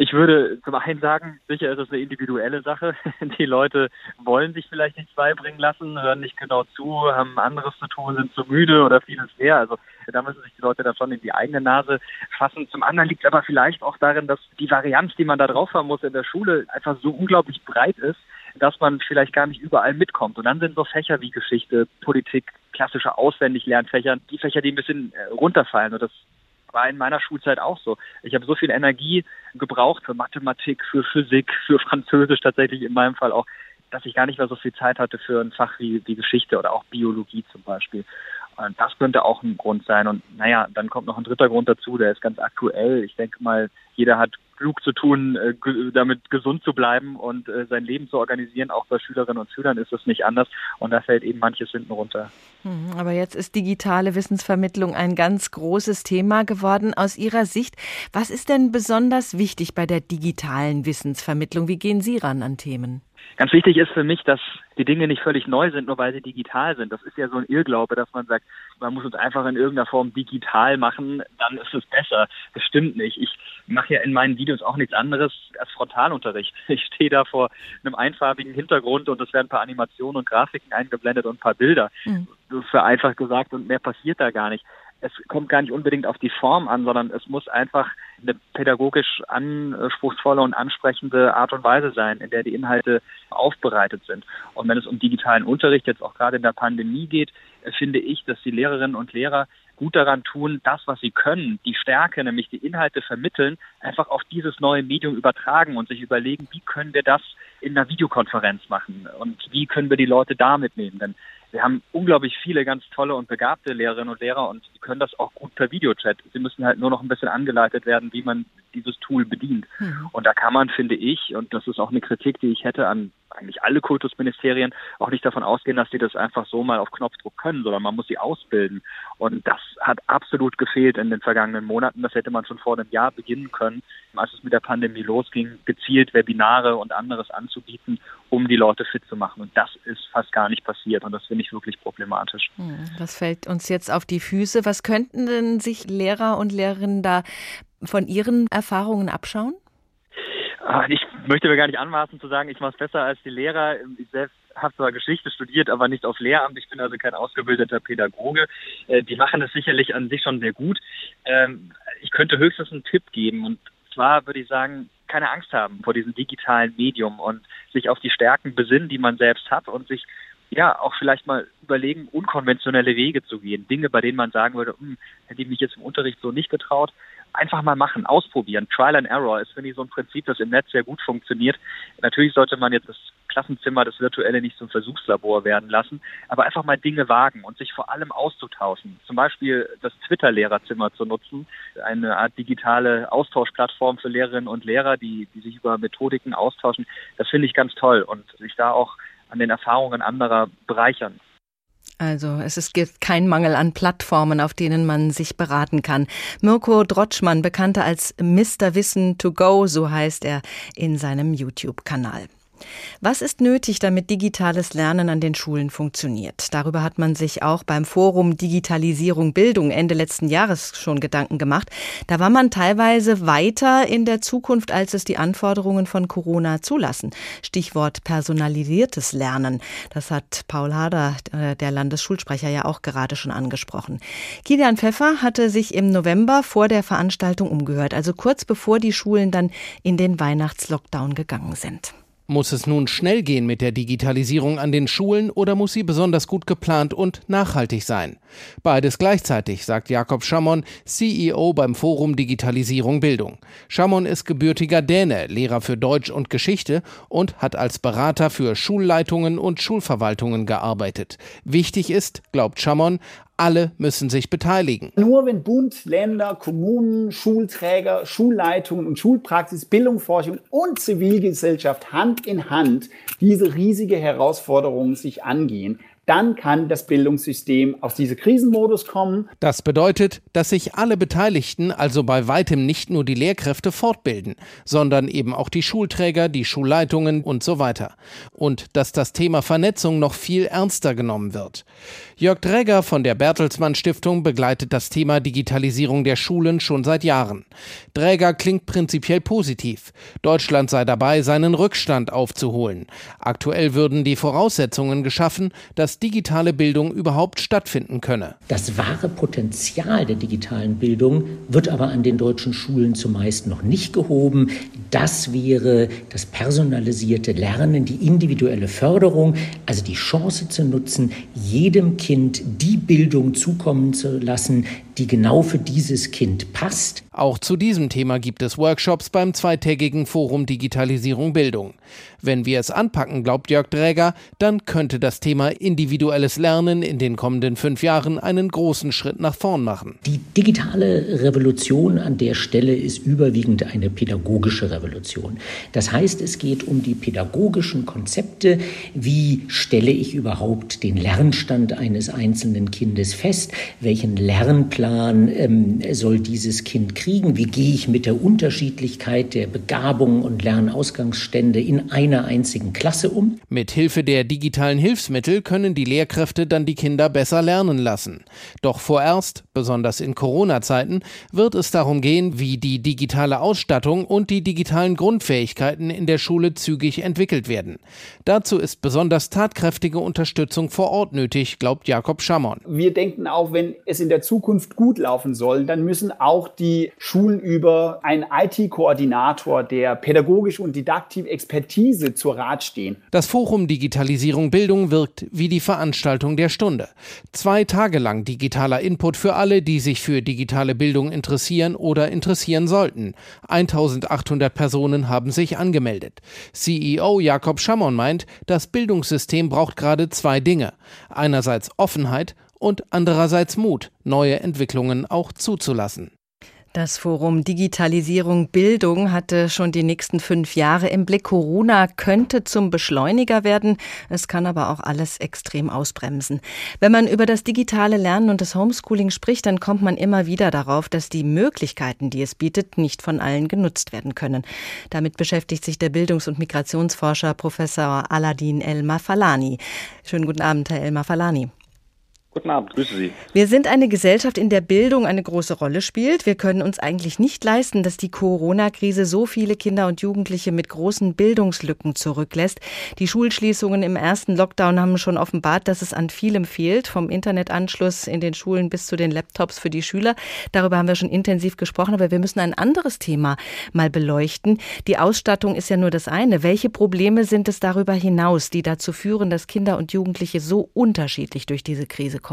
Ich würde zum einen sagen, sicher ist es eine individuelle Sache. [laughs] Die Leute wollen sich vielleicht nichts beibringen lassen, hören nicht genau zu, haben anderes zu tun, sind zu müde oder vieles mehr. Also da müssen sich die Leute dann schon in die eigene Nase fassen. Zum anderen liegt es aber vielleicht auch darin, dass die Varianz, die man da drauf haben muss in der Schule, einfach so unglaublich breit ist, dass man vielleicht gar nicht überall mitkommt. Und dann sind so Fächer wie Geschichte, Politik, klassische Auswendiglernfächer, die Fächer, die ein bisschen äh, runterfallen. Und das war in meiner Schulzeit auch so. Ich habe so viel Energie gebraucht für Mathematik, für Physik, für Französisch tatsächlich in meinem Fall auch, dass ich gar nicht mehr so viel Zeit hatte für ein Fach wie, wie Geschichte oder auch Biologie zum Beispiel. Und das könnte auch ein Grund sein. Und naja, dann kommt noch ein dritter Grund dazu, der ist ganz aktuell. Ich denke mal, jeder hat klug zu tun, äh, damit gesund zu bleiben und äh, sein Leben zu organisieren. Auch bei Schülerinnen und Schülern ist das nicht anders. Und da fällt eben manches hinten runter. Hm, Aber jetzt ist digitale Wissensvermittlung ein ganz großes Thema geworden. Aus Ihrer Sicht, was ist denn besonders wichtig bei der digitalen Wissensvermittlung? Wie gehen Sie ran an Themen? Ganz wichtig ist für mich, dass die Dinge nicht völlig neu sind, nur weil sie digital sind. Das ist ja so ein Irrglaube, dass man sagt, man muss uns einfach in irgendeiner Form digital machen, dann ist es besser. Das stimmt nicht. Ich mache ja in meinen Videos auch nichts anderes als Frontalunterricht. [laughs] Ich stehe da vor einem einfarbigen Hintergrund und es werden ein paar Animationen und Grafiken eingeblendet und ein paar Bilder. Mhm. Vereinfacht gesagt und mehr passiert da gar nicht es kommt gar nicht unbedingt auf die Form an, sondern es muss einfach eine pädagogisch anspruchsvolle und ansprechende Art und Weise sein, in der die Inhalte aufbereitet sind. Und wenn es um digitalen Unterricht jetzt auch gerade in der Pandemie geht, finde ich, dass die Lehrerinnen und Lehrer gut daran tun, das, was sie können, die Stärke, nämlich die Inhalte vermitteln, einfach auf dieses neue Medium übertragen und sich überlegen, wie können wir das in einer Videokonferenz machen und wie können wir die Leute da mitnehmen. Denn wir haben unglaublich viele ganz tolle und begabte Lehrerinnen und Lehrer und die können das auch gut per Videochat. Sie müssen halt nur noch ein bisschen angeleitet werden, wie man dieses Tool bedient. Mhm. Und da kann man, finde ich, und das ist auch eine Kritik, die ich hätte an eigentlich alle Kultusministerien, auch nicht davon ausgehen, dass sie das einfach so mal auf Knopfdruck können, sondern man muss sie ausbilden. Und das hat absolut gefehlt in den vergangenen Monaten. Das hätte man schon vor einem Jahr beginnen können, als es mit der Pandemie losging, gezielt Webinare und anderes anzubieten, um die Leute fit zu machen. Und das ist fast gar nicht passiert. Und das finde ich wirklich problematisch. Hm, Das fällt uns jetzt auf die Füße. Was könnten denn sich Lehrer und Lehrerinnen da von Ihren Erfahrungen abschauen? Ah, Ich möchte mir gar nicht anmaßen zu sagen, ich mache es besser als die Lehrer. Ich selbst habe zwar Geschichte studiert, aber nicht auf Lehramt. Ich bin also kein ausgebildeter Pädagoge. Äh, Die machen es sicherlich an sich schon sehr gut. Ähm, Ich könnte höchstens einen Tipp geben. Und zwar würde ich sagen, keine Angst haben vor diesem digitalen Medium und sich auf die Stärken besinnen, die man selbst hat und sich ja auch vielleicht mal überlegen, unkonventionelle Wege zu gehen. Dinge, bei denen man sagen würde, hm, hätte ich mich jetzt im Unterricht so nicht getraut. Einfach mal machen, ausprobieren. Trial and Error ist, finde ich, so ein Prinzip, das im Netz sehr gut funktioniert. Natürlich sollte man jetzt das Klassenzimmer, das virtuelle nicht zum Versuchslabor werden lassen, aber einfach mal Dinge wagen und sich vor allem auszutauschen. Zum Beispiel das Twitter-Lehrerzimmer zu nutzen, eine Art digitale Austauschplattform für Lehrerinnen und Lehrer, die, die sich über Methodiken austauschen. Das finde ich ganz toll und sich da auch an den Erfahrungen anderer bereichern. Also es gibt keinen Mangel an Plattformen, auf denen man sich beraten kann. Mirko Drotschmann, bekannter als Mr. Wissen to Go, so heißt er in seinem YouTube-Kanal. Was ist nötig, damit digitales Lernen an den Schulen funktioniert? Darüber hat man sich auch beim Forum Digitalisierung Bildung Ende letzten Jahres schon Gedanken gemacht. Da war man teilweise weiter in der Zukunft, als es die Anforderungen von Corona zulassen. Stichwort personalisiertes Lernen. Das hat Paul Hader, äh, der Landesschulsprecher, ja auch gerade schon angesprochen. Kilian Pfeffer hatte sich im November vor der Veranstaltung umgehört, also kurz bevor die Schulen dann in den Weihnachtslockdown gegangen sind. Muss es nun schnell gehen mit der Digitalisierung an den Schulen oder muss sie besonders gut geplant und nachhaltig sein? Beides gleichzeitig, sagt Jakob Schamon, CEO beim Forum Digitalisierung Bildung. Schamon ist gebürtiger Däne, Lehrer für Deutsch und Geschichte und hat als Berater für Schulleitungen und Schulverwaltungen gearbeitet. Wichtig ist, glaubt Schamon, alle müssen sich beteiligen. Nur wenn Bund, Länder, Kommunen, Schulträger, Schulleitungen und Schulpraxis, Bildungsforschung und Zivilgesellschaft Hand in Hand diese riesige Herausforderung sich angehen, dann kann das Bildungssystem aus diesem Krisenmodus kommen. Das bedeutet, dass sich alle Beteiligten, also bei weitem nicht nur die Lehrkräfte, fortbilden, sondern eben auch die Schulträger, die Schulleitungen und so weiter. Und dass das Thema Vernetzung noch viel ernster genommen wird. Jörg Dräger von der Bertelsmann Stiftung begleitet das Thema Digitalisierung der Schulen schon seit Jahren. Dräger klingt prinzipiell positiv. Deutschland sei dabei, seinen Rückstand aufzuholen. Aktuell würden die Voraussetzungen geschaffen, dass digitale Bildung überhaupt stattfinden könne. Das wahre Potenzial der digitalen Bildung wird aber an den deutschen Schulen zumeist noch nicht gehoben. Das wäre das personalisierte Lernen, die individuelle Förderung, also die Chance zu nutzen, jedem Kind die Bildung zukommen zu lassen, die genau für dieses Kind passt. Auch zu diesem Thema gibt es Workshops beim zweitägigen Forum Digitalisierung Bildung. Wenn wir es anpacken, glaubt Jörg Dräger, dann könnte das Thema individuelles Lernen in den kommenden fünf Jahren einen großen Schritt nach vorn machen. Die digitale Revolution an der Stelle ist überwiegend eine pädagogische Revolution. Das heißt, es geht um die pädagogischen Konzepte. Wie stelle ich überhaupt den Lernstand eines einzelnen Kindes fest? Welchen Lernplan ähm, soll dieses Kind kriegen? Wie gehe ich mit der Unterschiedlichkeit der Begabungen und Lernausgangsstände in einer einzigen Klasse um? Mit Hilfe der digitalen Hilfsmittel können die Lehrkräfte dann die Kinder besser lernen lassen. Doch vorerst, besonders in Corona-Zeiten, wird es darum gehen, wie die digitale Ausstattung und die digitalen Grundfähigkeiten in der Schule zügig entwickelt werden. Dazu ist besonders tatkräftige Unterstützung vor Ort nötig, glaubt Jakob Schamon. Wir denken auch, wenn es in der Zukunft gut laufen soll, dann müssen auch die Schulen über einen IT-Koordinator, der pädagogische und didaktische Expertise zur Rat stehen. Das Forum Digitalisierung Bildung wirkt wie die Veranstaltung der Stunde. Zwei Tage lang digitaler Input für alle, die sich für digitale Bildung interessieren oder interessieren sollten. 1800 Personen haben sich angemeldet. CEO Jakob Schamon meint, das Bildungssystem braucht gerade zwei Dinge. Einerseits Offenheit und andererseits Mut, neue Entwicklungen auch zuzulassen. Das Forum Digitalisierung Bildung hatte schon die nächsten fünf Jahre im Blick. Corona könnte zum Beschleuniger werden. Es kann aber auch alles extrem ausbremsen. Wenn man über das digitale Lernen und das Homeschooling spricht, dann kommt man immer wieder darauf, dass die Möglichkeiten, die es bietet, nicht von allen genutzt werden können. Damit beschäftigt sich der Bildungs- und Migrationsforscher Professor Aladin El Mafalani. Schönen guten Abend, Herr El Mafalani. Guten Abend, grüße Sie. Wir sind eine Gesellschaft, in der Bildung eine große Rolle spielt. Wir können uns eigentlich nicht leisten, dass die Corona-Krise so viele Kinder und Jugendliche mit großen Bildungslücken zurücklässt. Die Schulschließungen im ersten Lockdown haben schon offenbart, dass es an vielem fehlt, vom Internetanschluss in den Schulen bis zu den Laptops für die Schüler. Darüber haben wir schon intensiv gesprochen, aber wir müssen ein anderes Thema mal beleuchten. Die Ausstattung ist ja nur das eine. Welche Probleme sind es darüber hinaus, die dazu führen, dass Kinder und Jugendliche so unterschiedlich durch diese Krise kommen?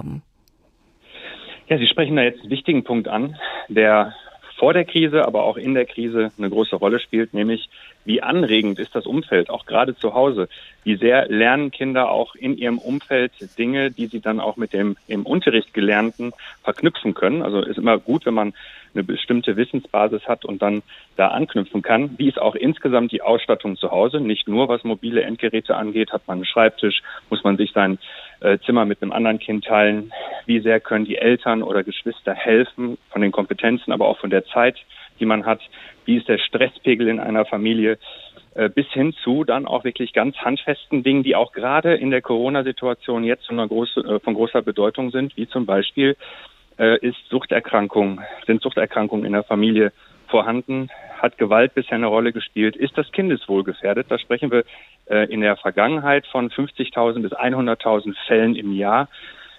Ja, Sie sprechen da jetzt einen wichtigen Punkt an, der vor der Krise, aber auch in der Krise eine große Rolle spielt, nämlich wie anregend ist das Umfeld, auch gerade zu Hause. Wie sehr lernen Kinder auch in ihrem Umfeld Dinge, die sie dann auch mit dem im Unterricht Gelernten verknüpfen können. Also ist immer gut, wenn man eine bestimmte Wissensbasis hat und dann da anknüpfen kann. Wie ist auch insgesamt die Ausstattung zu Hause? Nicht nur was mobile Endgeräte angeht, hat man einen Schreibtisch, muss man sich sein Zimmer mit einem anderen Kind teilen. Wie sehr können die Eltern oder Geschwister helfen von den Kompetenzen, aber auch von der Zeit, die man hat? Wie ist der Stresspegel in einer Familie? Äh, bis hin zu dann auch wirklich ganz handfesten Dingen, die auch gerade in der Corona-Situation jetzt von, äh, großer Bedeutung sind, wie zum Beispiel äh, ist Suchterkrankung, sind Suchterkrankungen in der Familie vorhanden? Hat Gewalt bisher eine Rolle gespielt? Ist das Kindeswohl gefährdet? Da sprechen wir äh, in der Vergangenheit von 50.000 bis 100.000 Fällen im Jahr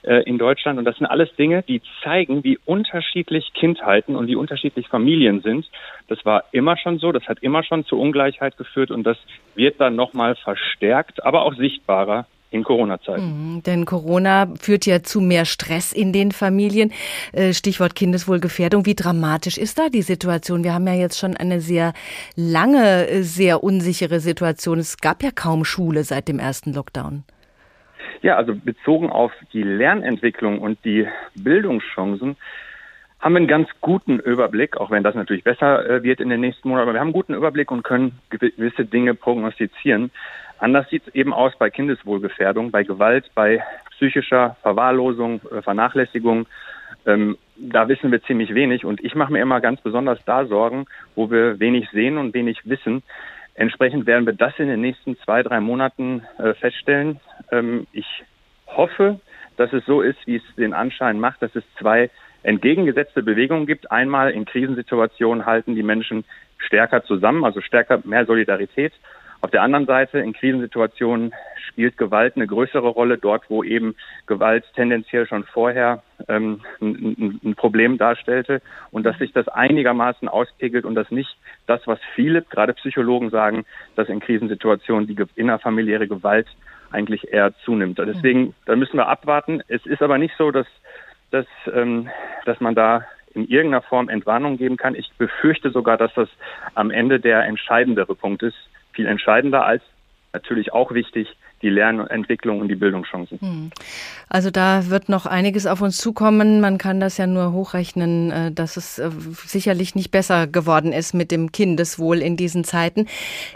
äh, in Deutschland. Und das sind alles Dinge, die zeigen, wie unterschiedlich Kindheiten und wie unterschiedlich Familien sind. Das war immer schon so, das hat immer schon zu Ungleichheit geführt und das wird dann nochmal verstärkt, aber auch sichtbarer in Corona-Zeiten. Mhm, denn Corona führt ja zu mehr Stress in den Familien. Äh, Stichwort Kindeswohlgefährdung. Wie dramatisch ist da die Situation? Wir haben ja jetzt schon eine sehr lange, äh, sehr unsichere Situation. Es gab ja kaum Schule seit dem ersten Lockdown. Ja, also bezogen auf die Lernentwicklung und die Bildungschancen haben wir einen ganz guten Überblick, auch wenn das natürlich besser äh, wird in den nächsten Monaten. Aber wir haben einen guten Überblick und können gewisse Dinge prognostizieren. Anders sieht es eben aus bei Kindeswohlgefährdung, bei Gewalt, bei psychischer Verwahrlosung, äh, Vernachlässigung. Ähm, da wissen wir ziemlich wenig und ich mache mir immer ganz besonders da Sorgen, wo wir wenig sehen und wenig wissen. Entsprechend werden wir das in den nächsten zwei, drei Monaten äh, feststellen. Ähm, ich hoffe, dass es so ist, wie es den Anschein macht, dass es zwei entgegengesetzte Bewegungen gibt. Einmal in Krisensituationen halten die Menschen stärker zusammen, also stärker mehr Solidarität. Auf der anderen Seite, in Krisensituationen spielt Gewalt eine größere Rolle, dort wo eben Gewalt tendenziell schon vorher ähm, ein, ein, Problem darstellte und dass sich das einigermaßen auspegelt und dass nicht das, was viele, gerade Psychologen sagen, dass in Krisensituationen die innerfamiliäre Gewalt eigentlich eher zunimmt. Deswegen, da müssen wir abwarten. Es ist aber nicht so, dass, dass, ähm, dass man da in irgendeiner Form Entwarnung geben kann. Ich befürchte sogar, dass das am Ende der entscheidendere Punkt ist, viel entscheidender als natürlich auch wichtig, die Lernentwicklung und die Bildungschancen. Hm. Also da wird noch einiges auf uns zukommen. Man kann das ja nur hochrechnen, äh, dass es äh, sicherlich nicht besser geworden ist mit dem Kindeswohl in diesen Zeiten.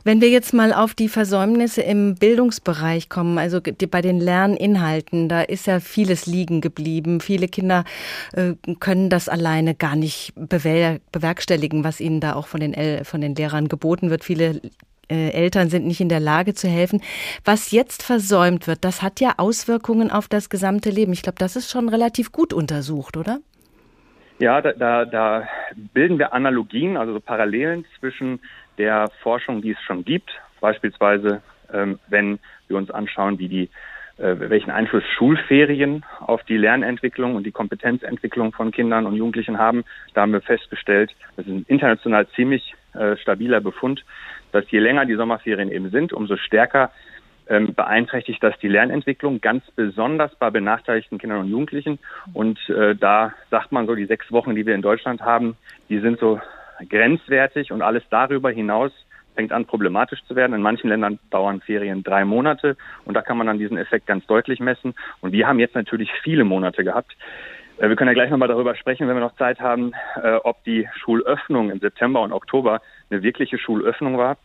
Wenn wir jetzt mal auf die Versäumnisse im Bildungsbereich kommen, also bei den Lerninhalten, da ist ja vieles liegen geblieben. Viele Kinder äh, können das alleine gar nicht bewerkstelligen, was ihnen da auch von den, von den Lehrern geboten wird. Viele äh, Eltern sind nicht in der Lage zu helfen. Was jetzt versäumt wird, das hat ja Auswirkungen auf das gesamte Leben. Ich glaube, das ist schon relativ gut untersucht, oder? Ja, da, da, da bilden wir Analogien, also so Parallelen zwischen der Forschung, die es schon gibt, beispielsweise ähm, wenn wir uns anschauen, wie die welchen Einfluss Schulferien auf die Lernentwicklung und die Kompetenzentwicklung von Kindern und Jugendlichen haben. Da haben wir festgestellt, das ist ein international ziemlich äh, stabiler Befund, dass je länger die Sommerferien eben sind, umso stärker ähm, beeinträchtigt das die Lernentwicklung, ganz besonders bei benachteiligten Kindern und Jugendlichen. Und äh, da sagt man so, die sechs Wochen, die wir in Deutschland haben, die sind so grenzwertig und alles darüber hinaus fängt an, problematisch zu werden. In manchen Ländern dauern Ferien drei Monate und da kann man dann diesen Effekt ganz deutlich messen. Und wir haben jetzt natürlich viele Monate gehabt. Äh, wir können ja gleich nochmal darüber sprechen, wenn wir noch Zeit haben, äh, ob die Schulöffnung im September und Oktober eine wirkliche Schulöffnung war.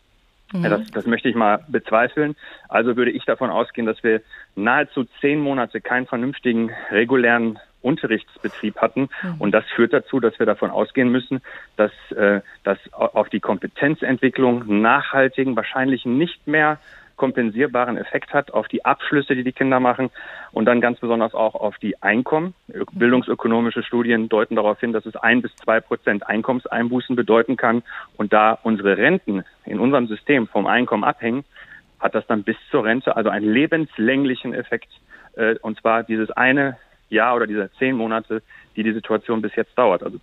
Mhm. Das, das möchte ich mal bezweifeln. Also würde ich davon ausgehen, dass wir nahezu zehn Monate keinen vernünftigen regulären Unterrichtsbetrieb hatten. Mhm. Und das führt dazu, dass wir davon ausgehen müssen, dass äh, das auf die Kompetenzentwicklung nachhaltigen, wahrscheinlich nicht mehr kompensierbaren Effekt hat auf die Abschlüsse, die die Kinder machen und dann ganz besonders auch auf die Einkommen. Bildungsökonomische Studien deuten darauf hin, dass es ein bis zwei Prozent Einkommenseinbußen bedeuten kann. Und da unsere Renten in unserem System vom Einkommen abhängen, hat das dann bis zur Rente also einen lebenslänglichen Effekt. Äh, und zwar dieses eine Jahr oder diese zehn Monate, die die Situation bis jetzt dauert. Also.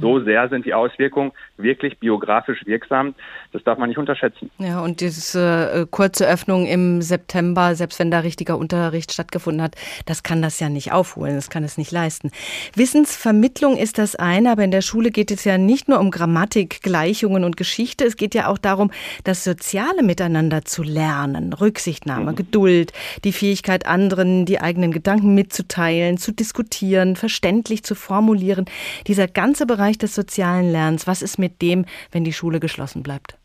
So sehr sind die Auswirkungen wirklich biografisch wirksam. Das darf man nicht unterschätzen. Ja, und diese äh, kurze Öffnung im September, selbst wenn da richtiger Unterricht stattgefunden hat, das kann das ja nicht aufholen, das kann es nicht leisten. Wissensvermittlung ist das eine, aber in der Schule geht es ja nicht nur um Grammatik, Gleichungen und Geschichte, es geht ja auch darum, das soziale Miteinander zu lernen, Rücksichtnahme, mhm. Geduld, die Fähigkeit anderen, die eigenen Gedanken mitzuteilen, zu diskutieren, verständlich zu formulieren. Dieser ganze Bereich des sozialen Lernens, was ist mit dem, wenn die Schule geschlossen bleibt?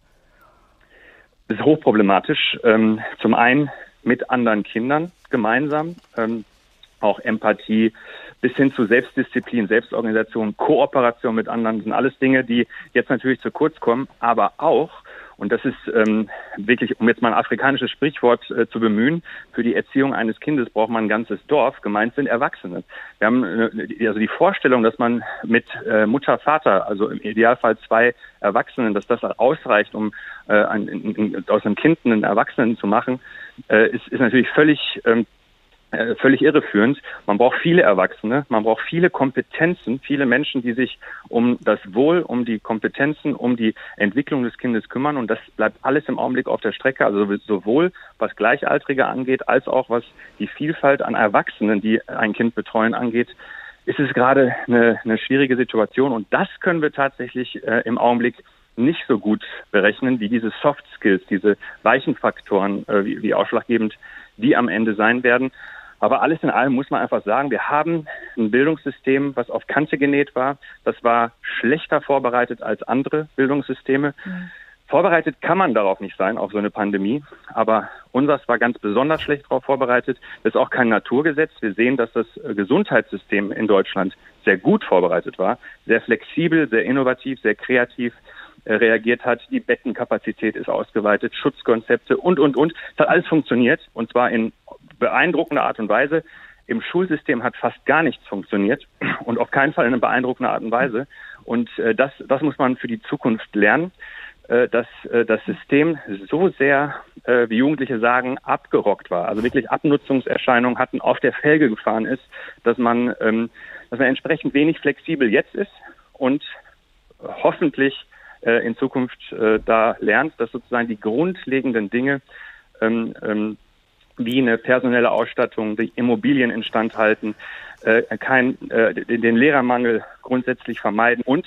Das ist hochproblematisch. Ähm, zum einen mit anderen Kindern gemeinsam, ähm, auch Empathie bis hin zu Selbstdisziplin, Selbstorganisation, Kooperation mit anderen sind alles Dinge, die jetzt natürlich zu kurz kommen, aber auch und das ist ähm, wirklich, um jetzt mal ein afrikanisches Sprichwort äh, zu bemühen, für die Erziehung eines Kindes braucht man ein ganzes Dorf. Gemeint sind Erwachsene. Wir haben äh, also die Vorstellung, dass man mit äh, Mutter, Vater, also im Idealfall zwei Erwachsenen, dass das ausreicht, um äh, ein, ein, aus einem Kind einen Erwachsenen zu machen, äh, ist, ist natürlich völlig ähm, äh, völlig irreführend. Man braucht viele Erwachsene, man braucht viele Kompetenzen, viele Menschen, die sich um das Wohl, um die Kompetenzen, um die Entwicklung des Kindes kümmern. Und das bleibt alles im Augenblick auf der Strecke. Also sowohl was Gleichaltrige angeht, als auch was die Vielfalt an Erwachsenen, die ein Kind betreuen, angeht ist es gerade eine, eine schwierige Situation. Und das können wir tatsächlich äh, im Augenblick nicht so gut berechnen wie diese Soft Skills, diese weichen Faktoren, äh, wie, wie ausschlaggebend die am Ende sein werden. Aber alles in allem muss man einfach sagen, wir haben ein Bildungssystem, was auf Kante genäht war. Das war schlechter vorbereitet als andere Bildungssysteme. Mhm. Vorbereitet kann man darauf nicht sein, auf so eine Pandemie. Aber unseres war ganz besonders schlecht darauf vorbereitet. Das ist auch kein Naturgesetz. Wir sehen, dass das äh, Gesundheitssystem in Deutschland sehr gut vorbereitet war, sehr flexibel, sehr innovativ, sehr kreativ äh, reagiert hat. Die Bettenkapazität ist ausgeweitet, Schutzkonzepte und, und, und. Es hat alles funktioniert und zwar in beeindruckender Art und Weise. Im Schulsystem hat fast gar nichts funktioniert [clears throat] und auf keinen Fall in einer beeindruckenden Art und Weise. Und äh, das, das muss man für die Zukunft lernen, äh, dass äh, das System so sehr, äh, wie Jugendliche sagen, abgerockt war. Also wirklich Abnutzungserscheinungen hatten, auf der Felge gefahren ist, dass man, ähm, dass man entsprechend wenig flexibel jetzt ist und hoffentlich äh, in Zukunft äh, da lernt, dass sozusagen die grundlegenden Dinge ähm, ähm, wie eine personelle Ausstattung, die Immobilien instand halten, äh, kein, äh, den Lehrermangel grundsätzlich vermeiden und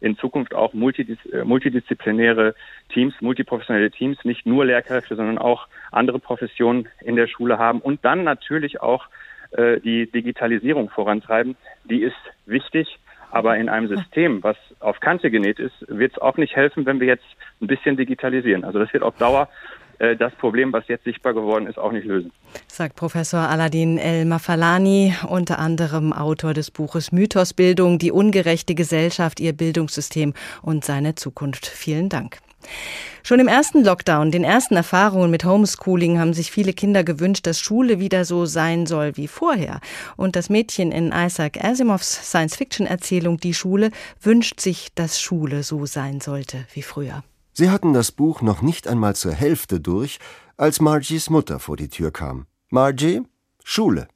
in Zukunft auch multidis äh, multidisziplinäre Teams, multiprofessionelle Teams, nicht nur Lehrkräfte, sondern auch andere Professionen in der Schule haben und dann natürlich auch äh, die Digitalisierung vorantreiben. Die ist wichtig, aber in einem System, was auf Kante genäht ist, wird es auch nicht helfen, wenn wir jetzt ein bisschen digitalisieren. Also das wird auf Dauer das Problem, was jetzt sichtbar geworden ist, auch nicht lösen. Sagt Professor Aladin El Mafalani, unter anderem Autor des Buches Mythosbildung, die ungerechte Gesellschaft, ihr Bildungssystem und seine Zukunft. Vielen Dank. Schon im ersten Lockdown, den ersten Erfahrungen mit Homeschooling, haben sich viele Kinder gewünscht, dass Schule wieder so sein soll wie vorher. Und das Mädchen in Isaac Asimovs Science-Fiction-Erzählung Die Schule wünscht sich, dass Schule so sein sollte wie früher. Sie hatten das Buch noch nicht einmal zur Hälfte durch, als Margies Mutter vor die Tür kam. Margie, Schule.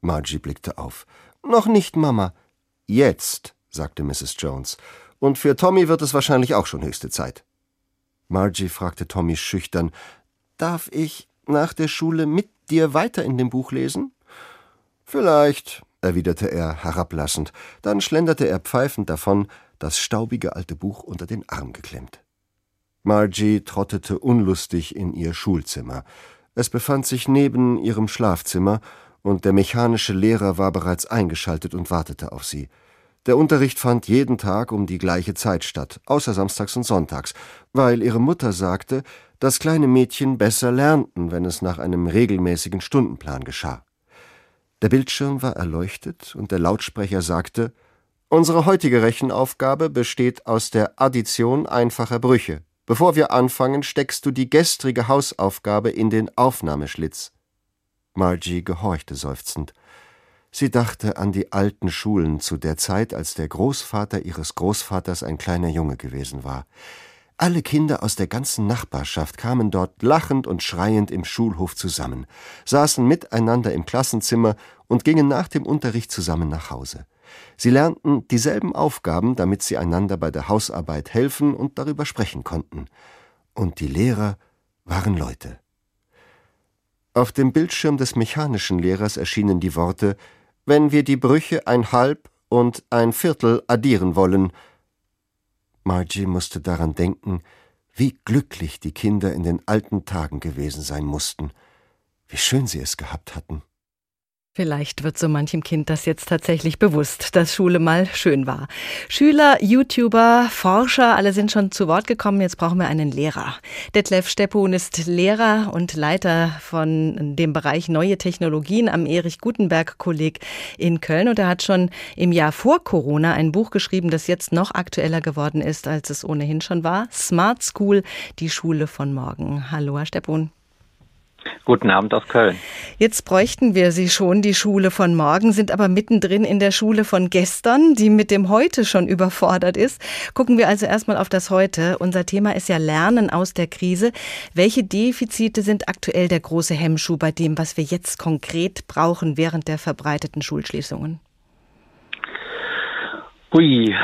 Margie blickte auf. Noch nicht, Mama. Jetzt, sagte Mrs. Jones. Und für Tommy wird es wahrscheinlich auch schon höchste Zeit. Margie fragte Tommy schüchtern, Darf ich nach der Schule mit dir weiter in dem Buch lesen? Vielleicht, erwiderte er herablassend, dann schlenderte er pfeifend davon, das staubige alte Buch unter den Arm geklemmt. Margie trottete unlustig in ihr Schulzimmer. Es befand sich neben ihrem Schlafzimmer, und der mechanische Lehrer war bereits eingeschaltet und wartete auf sie. Der Unterricht fand jeden Tag um die gleiche Zeit statt, außer samstags und sonntags, weil ihre Mutter sagte, dass kleine Mädchen besser lernten, wenn es nach einem regelmäßigen Stundenplan geschah. Der Bildschirm war erleuchtet und der Lautsprecher sagte Unsere heutige Rechenaufgabe besteht aus der Addition einfacher Brüche. Bevor wir anfangen, steckst du die gestrige Hausaufgabe in den Aufnahmeschlitz. Margie gehorchte seufzend. Sie dachte an die alten Schulen zu der Zeit, als der Großvater ihres Großvaters ein kleiner Junge gewesen war. Alle Kinder aus der ganzen Nachbarschaft kamen dort lachend und schreiend im Schulhof zusammen, saßen miteinander im Klassenzimmer und gingen nach dem Unterricht zusammen nach Hause. Sie lernten dieselben Aufgaben, damit sie einander bei der Hausarbeit helfen und darüber sprechen konnten. Und die Lehrer waren Leute. Auf dem Bildschirm des mechanischen Lehrers erschienen die Worte Wenn wir die Brüche ein Halb und ein Viertel addieren wollen. Margie musste daran denken, wie glücklich die Kinder in den alten Tagen gewesen sein mussten, wie schön sie es gehabt hatten. Vielleicht wird so manchem Kind das jetzt tatsächlich bewusst, dass Schule mal schön war. Schüler, YouTuber, Forscher, alle sind schon zu Wort gekommen. Jetzt brauchen wir einen Lehrer. Detlef Steppun ist Lehrer und Leiter von dem Bereich Neue Technologien am Erich Gutenberg Kolleg in Köln. Und er hat schon im Jahr vor Corona ein Buch geschrieben, das jetzt noch aktueller geworden ist, als es ohnehin schon war. Smart School, die Schule von morgen. Hallo, Herr Steppun. Guten Abend aus Köln. Jetzt bräuchten wir Sie schon, die Schule von morgen, sind aber mittendrin in der Schule von gestern, die mit dem Heute schon überfordert ist. Gucken wir also erstmal auf das Heute. Unser Thema ist ja Lernen aus der Krise. Welche Defizite sind aktuell der große Hemmschuh bei dem, was wir jetzt konkret brauchen während der verbreiteten Schulschließungen? Hui,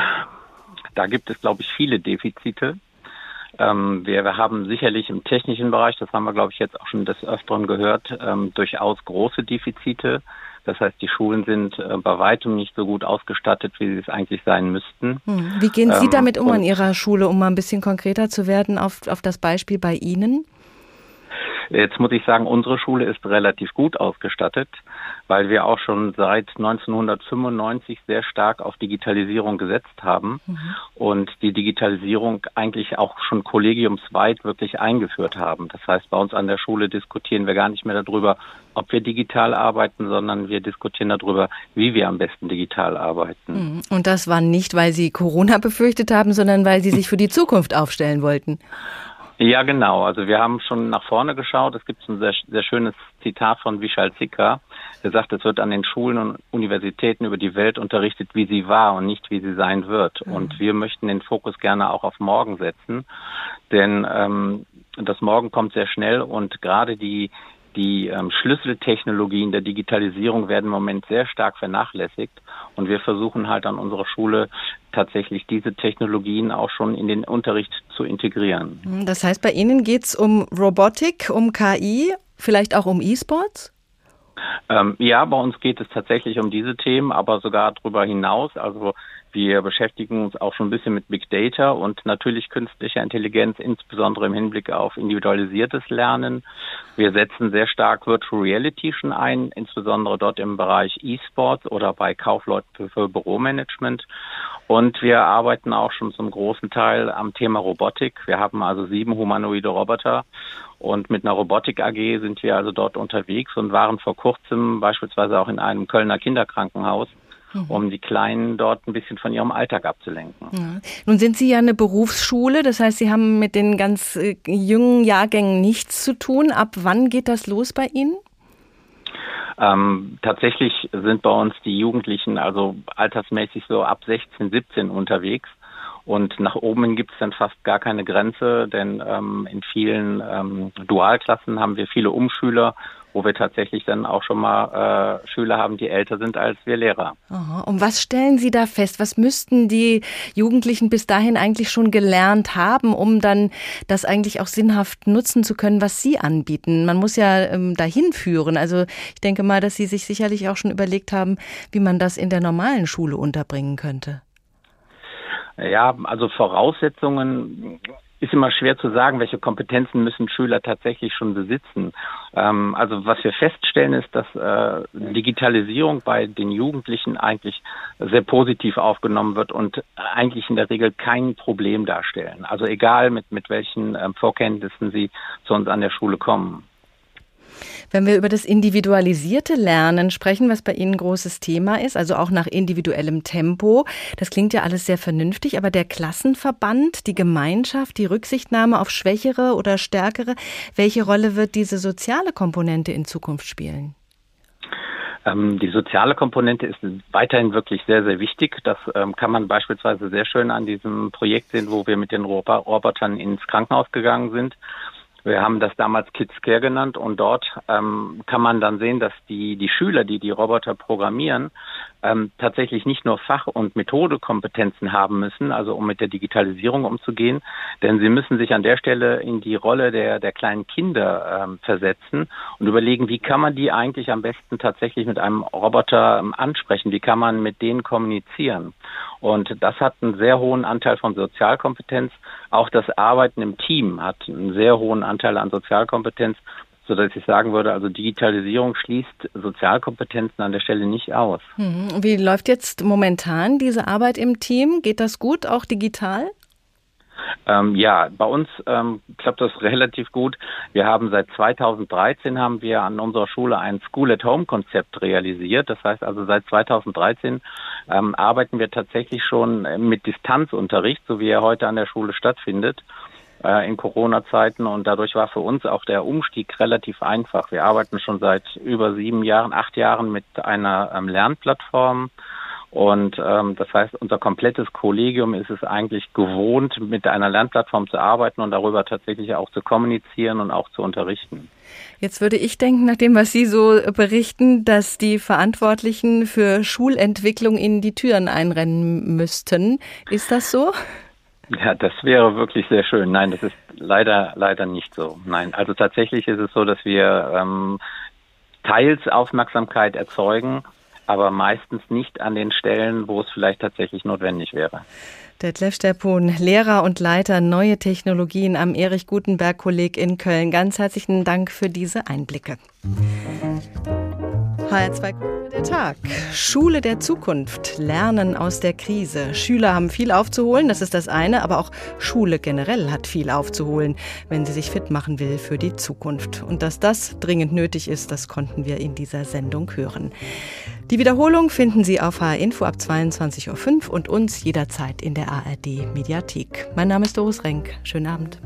da gibt es, glaube ich, viele Defizite. Ähm, wir, wir, haben sicherlich im technischen Bereich, das haben wir, glaube ich, jetzt auch schon des Öfteren gehört, ähm, durchaus große Defizite. Das heißt, die Schulen sind äh, bei weitem nicht so gut ausgestattet, wie sie es eigentlich sein müssten. Hm. Wie gehen Sie ähm, damit um an Ihrer Schule, um mal ein bisschen konkreter zu werden auf, auf das Beispiel bei Ihnen? Jetzt muss ich sagen, unsere Schule ist relativ gut ausgestattet, weil wir auch schon seit 1995 sehr stark auf Digitalisierung gesetzt haben mhm. und die Digitalisierung eigentlich auch schon kollegiumsweit wirklich eingeführt haben. Das heißt, bei uns an der Schule diskutieren wir gar nicht mehr darüber, ob wir digital arbeiten, sondern wir diskutieren darüber, wie wir am besten digital arbeiten. Mhm. Und das war nicht, weil Sie Corona befürchtet haben, sondern weil Sie sich für die Zukunft aufstellen wollten. Ja, genau. Also wir haben schon nach vorne geschaut. Es gibt ein sehr, sehr schönes Zitat von Vishal Sikka. Der sagt, es wird an den Schulen und Universitäten über die Welt unterrichtet, wie sie war und nicht, wie sie sein wird. Mhm. Und wir möchten den Fokus gerne auch auf morgen setzen. Denn ähm, das Morgen kommt sehr schnell und gerade die die ähm, Schlüsseltechnologien der Digitalisierung werden im Moment sehr stark vernachlässigt. Und wir versuchen halt an unserer Schule tatsächlich diese Technologien auch schon in den Unterricht zu integrieren. Das heißt, bei Ihnen geht es um Robotik, um KI, vielleicht auch um E-Sports? Ähm, ja, bei uns geht es tatsächlich um diese Themen, aber sogar darüber hinaus. Also wir beschäftigen uns auch schon ein bisschen mit Big Data und natürlich künstlicher Intelligenz, insbesondere im Hinblick auf individualisiertes Lernen. Wir setzen sehr stark Virtual Reality schon ein, insbesondere dort im Bereich E-Sports oder bei Kaufleuten für Büromanagement. Und wir arbeiten auch schon zum großen Teil am Thema Robotik. Wir haben also sieben humanoide Roboter und mit einer Robotik AG sind wir also dort unterwegs und waren vor kurzem beispielsweise auch in einem Kölner Kinderkrankenhaus. Um die Kleinen dort ein bisschen von ihrem Alltag abzulenken. Ja. Nun sind Sie ja eine Berufsschule, das heißt, Sie haben mit den ganz äh, jungen Jahrgängen nichts zu tun. Ab wann geht das los bei Ihnen? Ähm, tatsächlich sind bei uns die Jugendlichen also altersmäßig so ab 16, 17 unterwegs. Und nach oben gibt es dann fast gar keine Grenze, denn ähm, in vielen ähm, Dualklassen haben wir viele Umschüler wo wir tatsächlich dann auch schon mal äh, Schüler haben, die älter sind als wir Lehrer. Aha. Und was stellen Sie da fest? Was müssten die Jugendlichen bis dahin eigentlich schon gelernt haben, um dann das eigentlich auch sinnhaft nutzen zu können, was Sie anbieten? Man muss ja ähm, dahin führen. Also ich denke mal, dass Sie sich sicherlich auch schon überlegt haben, wie man das in der normalen Schule unterbringen könnte. Ja, also Voraussetzungen ist immer schwer zu sagen, welche Kompetenzen müssen Schüler tatsächlich schon besitzen. Ähm, also was wir feststellen ist, dass äh, Digitalisierung bei den Jugendlichen eigentlich sehr positiv aufgenommen wird und eigentlich in der Regel kein Problem darstellen. Also egal mit, mit welchen ähm, Vorkenntnissen sie zu uns an der Schule kommen. Wenn wir über das individualisierte Lernen sprechen, was bei Ihnen ein großes Thema ist, also auch nach individuellem Tempo, das klingt ja alles sehr vernünftig, aber der Klassenverband, die Gemeinschaft, die Rücksichtnahme auf Schwächere oder Stärkere, welche Rolle wird diese soziale Komponente in Zukunft spielen? Ähm, die soziale Komponente ist weiterhin wirklich sehr, sehr wichtig. Das ähm, kann man beispielsweise sehr schön an diesem Projekt sehen, wo wir mit den Robotern ins Krankenhaus gegangen sind wir haben das damals Kids Care genannt und dort ähm, kann man dann sehen, dass die, die Schüler, die die Roboter programmieren, ähm, tatsächlich nicht nur Fach- und Methodekompetenzen haben müssen, also um mit der Digitalisierung umzugehen, denn sie müssen sich an der Stelle in die Rolle der, der kleinen Kinder ähm, versetzen und überlegen, wie kann man die eigentlich am besten tatsächlich mit einem Roboter ähm, ansprechen, wie kann man mit denen kommunizieren. Und das hat einen sehr hohen Anteil von Sozialkompetenz. Auch das Arbeiten im Team hat einen sehr hohen Anteil an Sozialkompetenz so dass ich sagen würde, also Digitalisierung schließt Sozialkompetenzen an der Stelle nicht aus. Hm, wie läuft jetzt momentan diese Arbeit im Team? Geht das gut, auch digital? Ähm, ja, bei uns ähm, klappt das [laughs] relativ gut. Wir haben seit 2013 haben wir an unserer Schule ein School-at-Home-Konzept realisiert. Das heißt also seit 2013 ähm, arbeiten wir tatsächlich schon mit Distanzunterricht, so wie er heute an der Schule stattfindet äh, in Corona-Zeiten und dadurch war für uns auch der Umstieg relativ einfach. Wir arbeiten schon seit über sieben Jahren, acht Jahren mit einer ähm, Lernplattform und ähm, das heißt, unser komplettes Kollegium ist es eigentlich gewohnt, mit einer Lernplattform zu arbeiten und darüber tatsächlich auch zu kommunizieren und auch zu unterrichten. Jetzt würde ich denken, nach dem, was Sie so berichten, dass die Verantwortlichen für Schulentwicklung in die Türen einrennen müssten. Ist das so? Ja, das wäre wirklich sehr schön. Nein, das ist leider, leider nicht so. Nein, also tatsächlich ist es so, dass wir ähm, teils Aufmerksamkeit erzeugen, aber meistens nicht an den Stellen, wo es vielleicht tatsächlich notwendig wäre. Detlef Steppun, Lehrer und Leiter Neue Technologien am Erich Gutenberg Kolleg in Köln. Ganz herzlichen Dank für diese Einblicke. HR2 der Tag. Schule der Zukunft. Lernen aus der Krise. Schüler haben viel aufzuholen, das ist das eine, aber auch Schule generell hat viel aufzuholen, wenn sie sich fit machen will für die Zukunft. Und dass das dringend nötig ist, das konnten wir in dieser Sendung hören. Die Wiederholung finden Sie auf HR Info ab 22.05 Uhr und uns jederzeit in der ARD Mediathek. Mein Name ist Doris Renk. Schönen Abend.